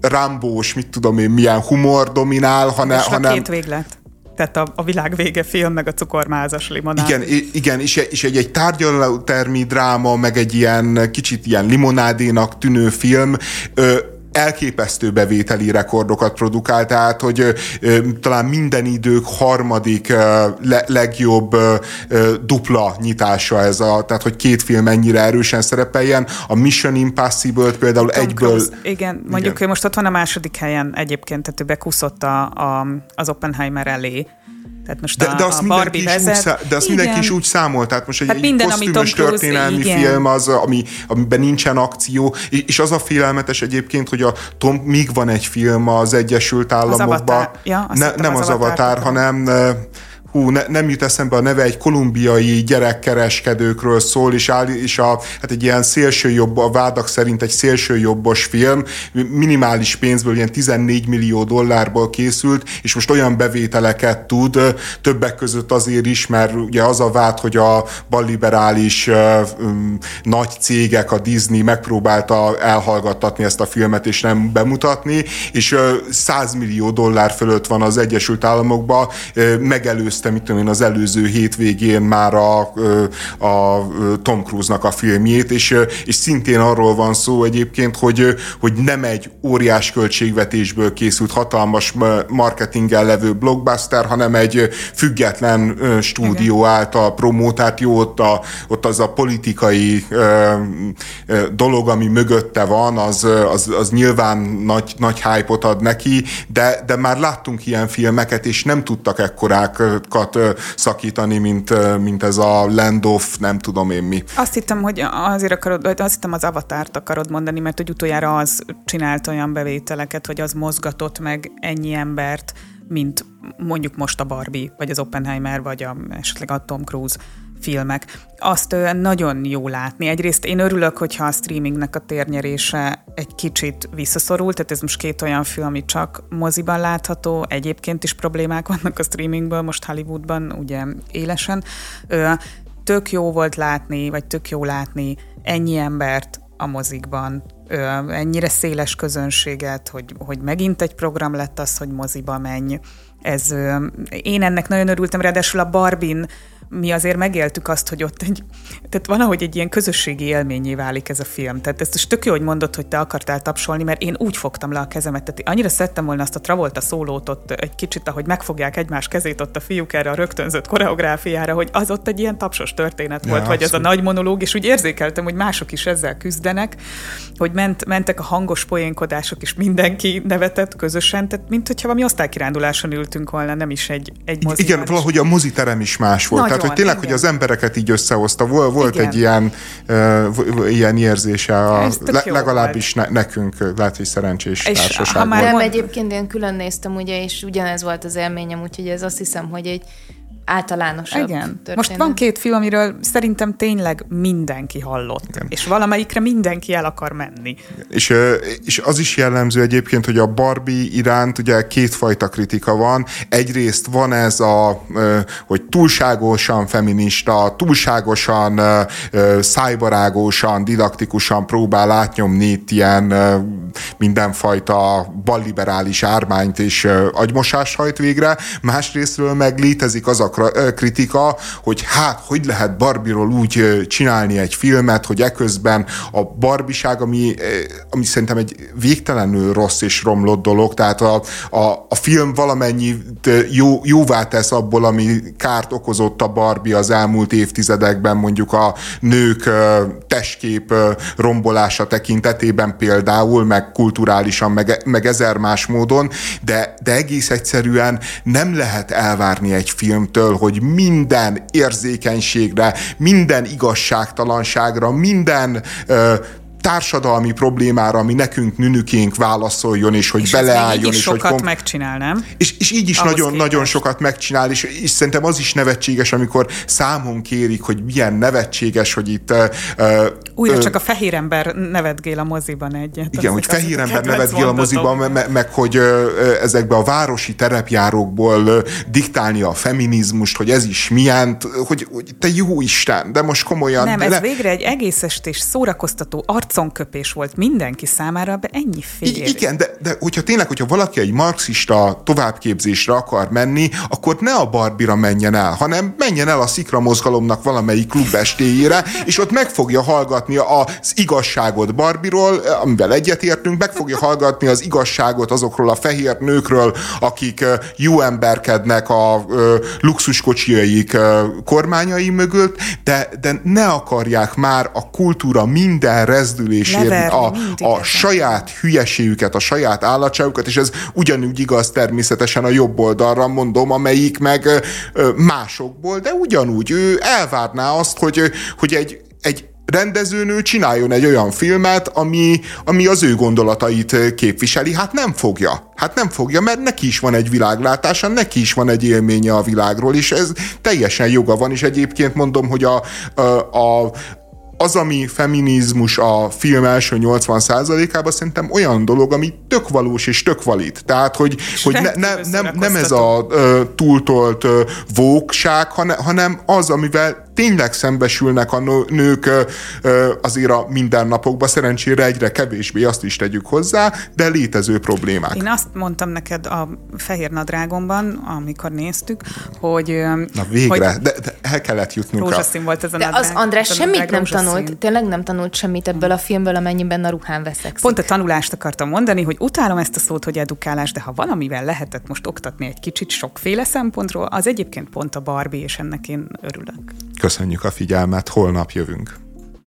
rambós, mit tudom én, milyen humor dominál, hanem...
hanem... két véglet. Tehát a, a világ vége film, meg a cukormázas limonád.
Igen, igen és, és egy, egy tárgyalótermi dráma, meg egy ilyen kicsit ilyen limonádénak tűnő film, ö, elképesztő bevételi rekordokat produkál, tehát hogy ö, talán minden idők harmadik ö, le, legjobb ö, dupla nyitása ez a, tehát hogy két film ennyire erősen szerepeljen. A Mission Impossible-t például Tom egyből... Cruise.
Igen, mondjuk igen. most ott van a második helyen egyébként, tehát ő bekúszott a, a, az Oppenheimer elé Tehát most
de,
a,
de azt,
a
mindenki,
Barbie
is
vezet,
úgy, szá- de azt mindenki is úgy számol, tehát most egy,
hát
egy
minden,
kosztümös történelmi Cruise, film az, ami, amiben nincsen akció, és az a félelmetes egyébként, hogy a Tom, míg van egy film az Egyesült Államokban,
ja,
ne, nem az, az Avatar, hanem hú, ne, nem jut eszembe a neve, egy kolumbiai gyerekkereskedőkről szól, és, áll, és a, hát egy ilyen szélsőjobb, a vádak szerint egy szélsőjobbos film, minimális pénzből, ilyen 14 millió dollárból készült, és most olyan bevételeket tud, többek között azért is, mert ugye az a vád, hogy a balliberális nagy cégek, a Disney megpróbálta elhallgattatni ezt a filmet, és nem bemutatni, és uh, 100 millió dollár fölött van az Egyesült Államokban, uh, megelőzte megnéztem, mit tudom én, az előző hétvégén már a, a Tom Cruise-nak a filmjét, és, és szintén arról van szó egyébként, hogy, hogy nem egy óriás költségvetésből készült hatalmas marketinggel levő blockbuster, hanem egy független stúdió Igen. által promótált, jó, ott, a, ott az a politikai ö, ö, dolog, ami mögötte van, az, az, az nyilván nagy, nagy hype-ot ad neki, de, de már láttunk ilyen filmeket, és nem tudtak ekkorákat szakítani, mint, mint ez a Land of nem tudom én mi.
Azt hittem, hogy azért akarod, azt hittem az avatárt akarod mondani, mert hogy utoljára az csinált olyan bevételeket, hogy az mozgatott meg ennyi embert, mint mondjuk most a Barbie, vagy az Oppenheimer, vagy a, esetleg a Tom Cruise filmek. Azt nagyon jó látni. Egyrészt én örülök, hogyha a streamingnek a térnyerése egy kicsit visszaszorult, tehát ez most két olyan film, ami csak moziban látható, egyébként is problémák vannak a streamingből, most Hollywoodban ugye élesen. Tök jó volt látni, vagy tök jó látni ennyi embert a mozikban, ennyire széles közönséget, hogy, hogy megint egy program lett az, hogy moziba menj. Ez, én ennek nagyon örültem, ráadásul a Barbin mi azért megéltük azt, hogy ott egy, tehát valahogy egy ilyen közösségi élményé válik ez a film. Tehát ezt is tök jó, hogy mondod, hogy te akartál tapsolni, mert én úgy fogtam le a kezemet. Tehát annyira szerettem volna azt a Travolta szólót ott egy kicsit, ahogy megfogják egymás kezét ott a fiúk erre a rögtönzött koreográfiára, hogy az ott egy ilyen tapsos történet volt, ja, vagy az a nagy monológ, és úgy érzékeltem, hogy mások is ezzel küzdenek, hogy ment, mentek a hangos poénkodások, és mindenki nevetett közösen, tehát mint hogyha valami osztálykiránduláson ültünk volna, nem is egy, egy moziban.
Igen, valahogy a moziterem is más volt. Nagy tehát, hogy tényleg, igen. hogy az embereket így összehozta. Volt, volt igen. egy ilyen, uh, ilyen érzése, a, le, legalábbis ne, nekünk, lehet, hogy szerencsés és társaság.
Nem, mond... egyébként én külön néztem, ugye, és ugyanez volt az élményem, úgyhogy ez azt hiszem, hogy egy általánosabb Igen. Történet.
Most van két film, amiről szerintem tényleg mindenki hallott, Igen. és valamelyikre mindenki el akar menni.
És, és az is jellemző egyébként, hogy a Barbie iránt ugye kétfajta kritika van. Egyrészt van ez a, hogy túlságosan feminista, túlságosan szájbarágosan, didaktikusan próbál átnyomni itt ilyen mindenfajta balliberális ármányt és agymosást hajt végre. Másrésztről meg létezik az a kritika, hogy hát, hogy lehet Barbiról úgy csinálni egy filmet, hogy eközben a barbiság, ami, ami szerintem egy végtelenül rossz és romlott dolog, tehát a, a, a film valamennyi jó, jóvá tesz abból, ami kárt okozott a Barbie az elmúlt évtizedekben, mondjuk a nők testkép rombolása tekintetében például, meg kulturálisan, meg, meg ezer más módon, de, de egész egyszerűen nem lehet elvárni egy filmtől, föl, hogy minden érzékenységre, minden igazságtalanságra, minden ö, társadalmi problémára, ami nekünk nünükénk válaszoljon, és hogy és beleálljon. És
sokat
hogy
kom- megcsinál, nem?
És, és így is nagyon-nagyon sokat megcsinál, és, és szerintem az is nevetséges, amikor számon kérik, hogy milyen nevetséges, hogy itt... Uh,
Újra uh, csak a fehér ember nevetgél a moziban egyet.
Igen, hogy fehér ember nevetgél a moziban, meg, meg hogy uh, ezekbe a városi terepjárókból uh, diktálni a feminizmust, hogy ez is milyen, hogy, hogy te jó Isten, de most komolyan...
Nem, ez ne... végre egy egész estés szórakoztató arc arconköpés volt mindenki számára, de ennyi fél.
Igen, de, de hogyha tényleg, hogyha valaki egy marxista továbbképzésre akar menni, akkor ne a Barbira menjen el, hanem menjen el a Szikra mozgalomnak valamelyik klubestéjére, és ott meg fogja hallgatni az igazságot Barbiról, amivel egyetértünk, meg fogja hallgatni az igazságot azokról a fehér nőkről, akik jó emberkednek a luxuskocsiaik kormányai mögött, de, de ne akarják már a kultúra minden megközelítésén, a, a saját hülyeségüket, a saját állatságukat, és ez ugyanúgy igaz természetesen a jobb oldalra mondom, amelyik meg másokból, de ugyanúgy ő elvárná azt, hogy, hogy egy, egy rendezőnő csináljon egy olyan filmet, ami, ami az ő gondolatait képviseli. Hát nem fogja. Hát nem fogja, mert neki is van egy világlátása, neki is van egy élménye a világról, és ez teljesen joga van, és egyébként mondom, hogy a, a, a az, ami feminizmus a film első 80%-ában szerintem olyan dolog, ami tök valós és tök valid. Tehát, hogy, hogy ne, ne, nem, nem ez a uh, túltolt uh, vókság, hanem, hanem az, amivel tényleg szembesülnek a nők azért a mindennapokban, szerencsére egyre kevésbé azt is tegyük hozzá, de létező problémák.
Én azt mondtam neked a Fehér Nadrágomban, amikor néztük, hogy...
Na végre, hogy de, de el kellett jutnunk.
Rózsaszín a... volt ez a
De az András semmit nem tanult, tényleg nem tanult semmit ebből a filmből, amennyiben a ruhán veszek.
Pont a tanulást akartam mondani, hogy utálom ezt a szót, hogy edukálás, de ha valamivel lehetett most oktatni egy kicsit sokféle szempontról, az egyébként pont a Barbie, és ennek én örülök.
Köszönjük a figyelmet, holnap jövünk.